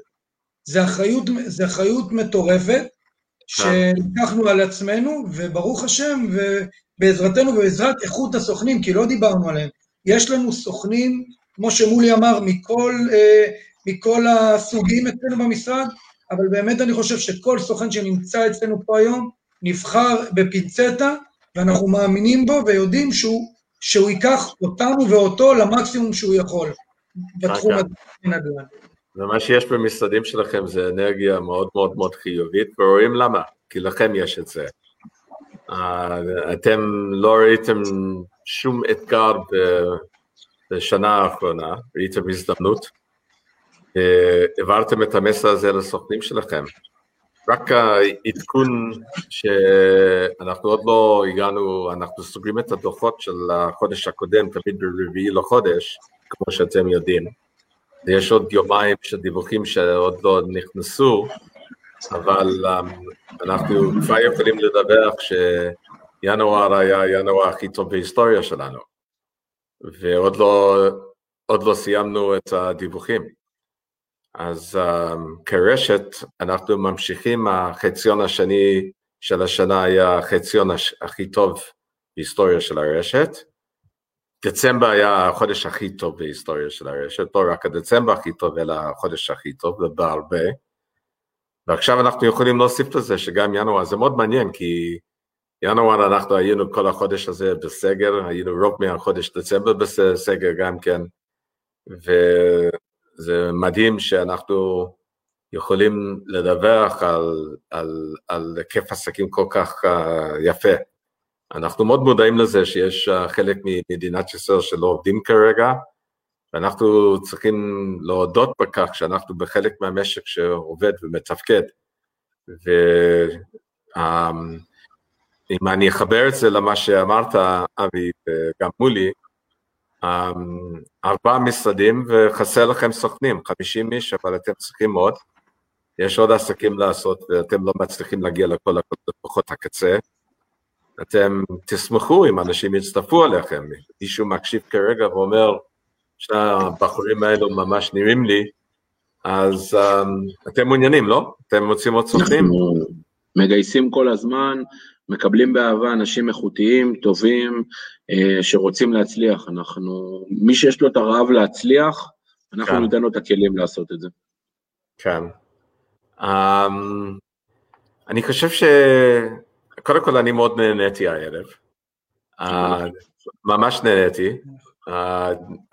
זה אחריות, זה אחריות מטורפת, שלקחנו על עצמנו, וברוך השם, ובעזרתנו ובעזרת איכות הסוכנים, כי לא דיברנו עליהם. יש לנו סוכנים, כמו שמולי אמר, מכל, אה, מכל הסוגים אצלנו במשרד, אבל באמת אני חושב שכל סוכן שנמצא אצלנו פה היום, נבחר בפינצטה, ואנחנו מאמינים בו ויודעים שהוא, שהוא ייקח אותנו ואותו למקסימום שהוא יכול בתחום הנדל"ן. ומה שיש במשרדים שלכם זה אנרגיה מאוד מאוד מאוד חיובית, ורואים למה, כי לכם יש את זה. אתם לא ראיתם שום אתגר בשנה האחרונה, ראיתם הזדמנות, העברתם את המסר הזה לסוכנים שלכם. רק העדכון שאנחנו עוד לא הגענו, אנחנו סוגרים את הדוחות של החודש הקודם, תמיד ברביעי לחודש, כמו שאתם יודעים. יש עוד יומיים של דיווחים שעוד לא נכנסו, אבל um, אנחנו כבר יכולים לדווח שינואר היה ינואר הכי טוב בהיסטוריה שלנו, ועוד לא, לא סיימנו את הדיווחים. אז um, כרשת אנחנו ממשיכים, החציון השני של השנה היה החציון הכי טוב בהיסטוריה של הרשת, דצמבר היה החודש הכי טוב בהיסטוריה של הרשת, לא רק הדצמבר הכי טוב, אלא החודש הכי טוב, ובהרבה. ועכשיו אנחנו יכולים להוסיף לזה שגם ינואר, זה מאוד מעניין, כי ינואר אנחנו היינו כל החודש הזה בסגר, היינו רוב מהחודש דצמבר בסגר גם כן, וזה מדהים שאנחנו יכולים לדווח על, על, על היקף עסקים כל כך uh, יפה. אנחנו מאוד מודעים לזה שיש uh, חלק ממדינת ישראל שלא עובדים כרגע, ואנחנו צריכים להודות בכך שאנחנו בחלק מהמשק שעובד ומתפקד. ואם um, אני אחבר את זה למה שאמרת, אבי, וגם מולי, um, ארבעה משרדים וחסר לכם סוכנים, 50 איש, אבל אתם צריכים עוד. יש עוד עסקים לעשות ואתם לא מצליחים להגיע לכל לקוחות הקצה. אתם תשמחו אם אנשים יצטרפו עליכם. מישהו מקשיב כרגע ואומר, שהבחורים האלו ממש נראים לי, אז um, אתם מעוניינים, לא? אתם מוצאים עוד סוכנים? מגייסים כל הזמן, מקבלים באהבה אנשים איכותיים, טובים, אה, שרוצים להצליח. אנחנו, מי שיש לו את הרעב להצליח, אנחנו כן. ניתן לו את הכלים לעשות את זה. כן. Um, אני חושב ש... קודם כל אני מאוד נהניתי הערב. Uh, ממש נהניתי. Uh,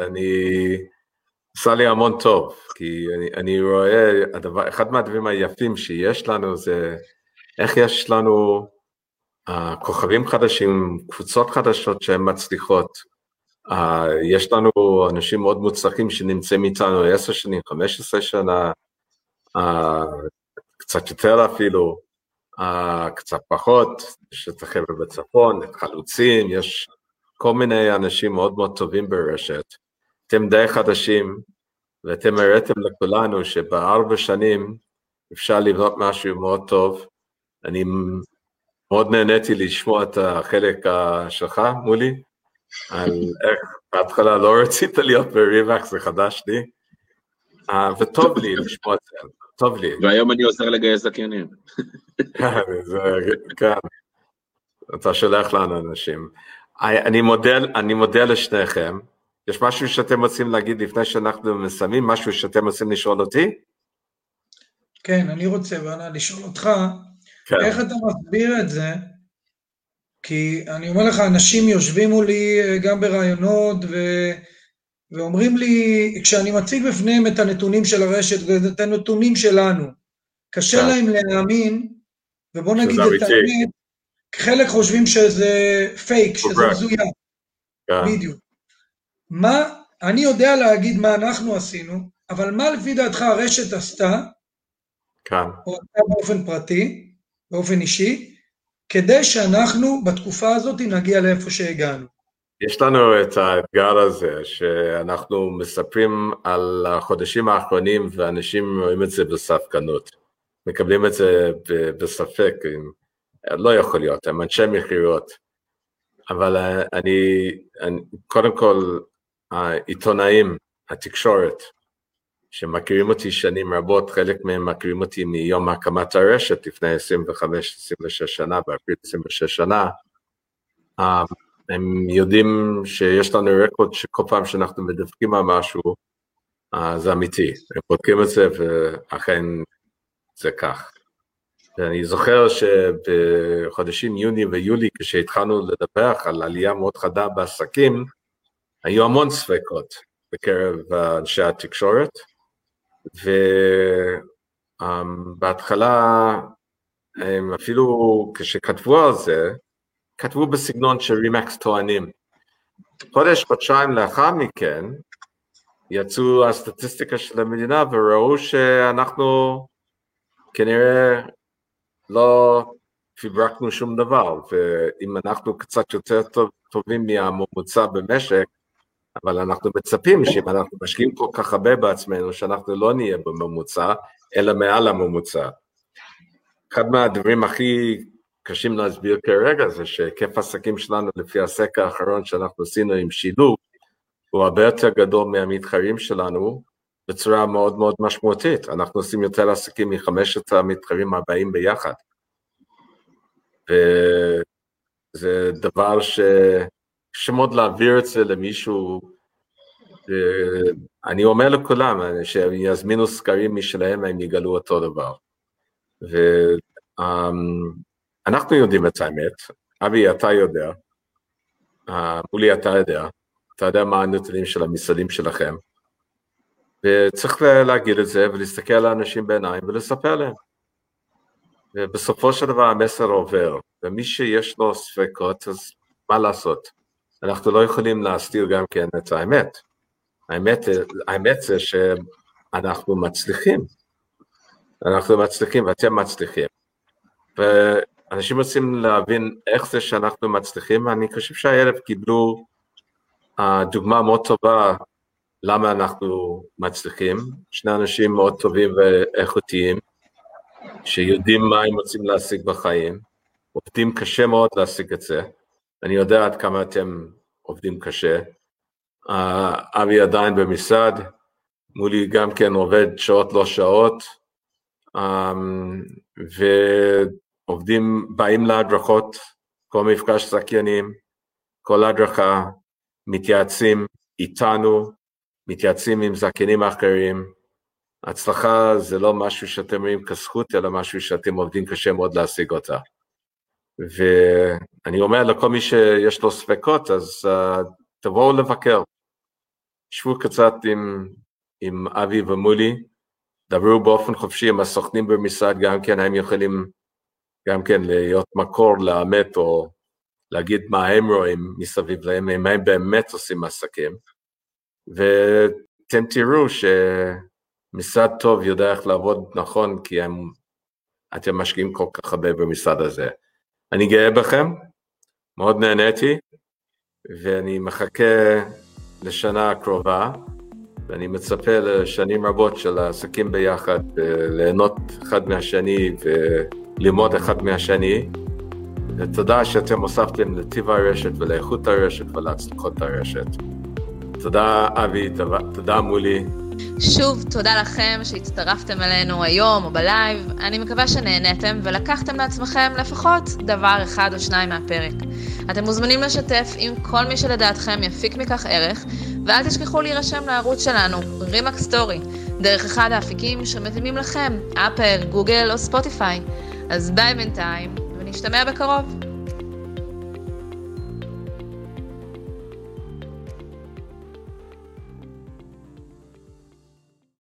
אני, עשה לי המון טוב, כי אני, אני רואה, הדבר, אחד מהדברים היפים שיש לנו זה איך יש לנו uh, כוכבים חדשים, קבוצות חדשות שהן מצליחות. Uh, יש לנו אנשים מאוד מוצלחים שנמצאים איתנו עשר שנים, חמש עשרה שנה, uh, קצת יותר אפילו, קצת פחות, יש את החבר'ה בצפון, את חלוצים, יש כל מיני אנשים מאוד מאוד טובים ברשת. אתם די חדשים, ואתם הראיתם לכולנו שבארבע שנים אפשר לבנות משהו מאוד טוב. אני מאוד נהניתי לשמוע את החלק שלך, מולי, על איך בהתחלה לא רצית להיות בריבק, זה חדש לי, uh, וטוב לי לשמוע את זה, טוב לי. והיום אני עוזר לגייס זכיינים. כן, אתה שולח לנו אנשים. אני מודה, אני מודה לשניכם. יש משהו שאתם רוצים להגיד לפני שאנחנו מסיימים? משהו שאתם רוצים לשאול אותי? כן, אני רוצה, ואנה, לשאול אותך, כן. איך אתה מסביר את זה? כי אני אומר לך, אנשים יושבים מולי אה, גם ברעיונות, ו... ואומרים לי, כשאני מציג בפניהם את הנתונים של הרשת ואת הנתונים שלנו, קשה כן. להם להאמין, ובוא נגיד את האמת, חלק חושבים שזה פייק, שזה הזויה. כן. בדיוק. מה, אני יודע להגיד מה אנחנו עשינו, אבל מה לפי דעתך הרשת עשתה, כן. או עשתה באופן פרטי, באופן אישי, כדי שאנחנו בתקופה הזאת נגיע לאיפה שהגענו. יש לנו את האתגר הזה שאנחנו מספרים על החודשים האחרונים ואנשים רואים את זה בספקנות, מקבלים את זה בספק, לא יכול להיות, הם אנשי מכירות, אבל אה, אני, אני, קודם כל, העיתונאים, התקשורת, שמכירים אותי שנים רבות, חלק מהם מכירים אותי מיום הקמת הרשת לפני 25-26 שנה, באפריל 26 שנה, אה, הם יודעים שיש לנו רקורד שכל פעם שאנחנו מדווחים על משהו, זה אמיתי, הם בודקים את זה ואכן זה כך. ואני זוכר שבחודשים יוני ויולי, כשהתחלנו לדווח על עלייה מאוד חדה בעסקים, היו המון ספקות בקרב אנשי התקשורת, ובהתחלה אפילו כשכתבו על זה, כתבו בסגנון של רימקס טוענים. חודש, חודשיים לאחר מכן, יצאו הסטטיסטיקה של המדינה וראו שאנחנו כנראה לא פיברקנו שום דבר, ואם אנחנו קצת יותר טוב, טובים מהממוצע במשק, אבל אנחנו מצפים שאם אנחנו משקיעים כל כך הרבה בעצמנו, שאנחנו לא נהיה בממוצע, אלא מעל הממוצע. אחד מהדברים הכי קשים להסביר כרגע זה שהיקף העסקים שלנו לפי הסקר האחרון שאנחנו עשינו עם שילוב, הוא הרבה יותר גדול מהמתחרים שלנו בצורה מאוד מאוד משמעותית. אנחנו עושים יותר עסקים מחמשת המתחרים הבאים ביחד. וזה דבר שקשה מאוד להעביר את זה למישהו, אני אומר לכולם, שהם יזמינו סקרים משלהם, הם יגלו אותו דבר. ואנחנו יודעים את האמת, אבי, אתה יודע, מולי, אתה יודע, אתה יודע מה הנתונים של המשרדים שלכם, וצריך להגיד את זה ולהסתכל על האנשים בעיניים ולספר להם. ובסופו של דבר המסר עובר, ומי שיש לו ספקות, אז מה לעשות? אנחנו לא יכולים להסתיר גם כן את האמת. האמת, האמת זה שאנחנו מצליחים. אנחנו מצליחים ואתם מצליחים. ואנשים רוצים להבין איך זה שאנחנו מצליחים, אני חושב שהערב קיבלו uh, דוגמה מאוד טובה למה אנחנו מצליחים. שני אנשים מאוד טובים ואיכותיים, שיודעים מה הם רוצים להשיג בחיים, עובדים קשה מאוד להשיג את זה. אני יודע עד כמה אתם עובדים קשה. Uh, אבי עדיין במשרד, מולי גם כן עובד שעות לא שעות, um, ועובדים, באים להדרכות, כל מפגש זכיינים, כל הדרכה, מתייעצים איתנו, מתייעצים עם זכיינים אחרים. הצלחה זה לא משהו שאתם רואים כזכות, אלא משהו שאתם עובדים קשה מאוד להשיג אותה. ואני אומר לכל מי שיש לו ספקות, אז uh, תבואו לבקר. שבו קצת עם, עם אבי ומולי, דברו באופן חופשי עם הסוכנים במשרד, גם כן הם יכולים גם כן להיות מקור לאמת או להגיד מה הם רואים מסביב להם, אם הם באמת עושים עסקים. ואתם תראו שמשרד טוב יודע איך לעבוד נכון, כי הם, אתם משקיעים כל כך הרבה במשרד הזה. אני גאה בכם, מאוד נהניתי, ואני מחכה לשנה הקרובה, ואני מצפה לשנים רבות של העסקים ביחד, ליהנות אחד מהשני וללמוד אחד מהשני. ותודה שאתם הוספתם לטיב הרשת ולאיכות הרשת ולהצלחות הרשת. תודה אבי, תודה מולי. שוב, תודה לכם שהצטרפתם אלינו היום או בלייב. אני מקווה שנהניתם ולקחתם לעצמכם לפחות דבר אחד או שניים מהפרק. אתם מוזמנים לשתף עם כל מי שלדעתכם יפיק מכך ערך, ואל תשכחו להירשם לערוץ שלנו, רימאק סטורי, דרך אחד האפיקים שמתאימים לכם, אפל, גוגל או ספוטיפיי. אז ביי בינתיים, ונשתמע בקרוב.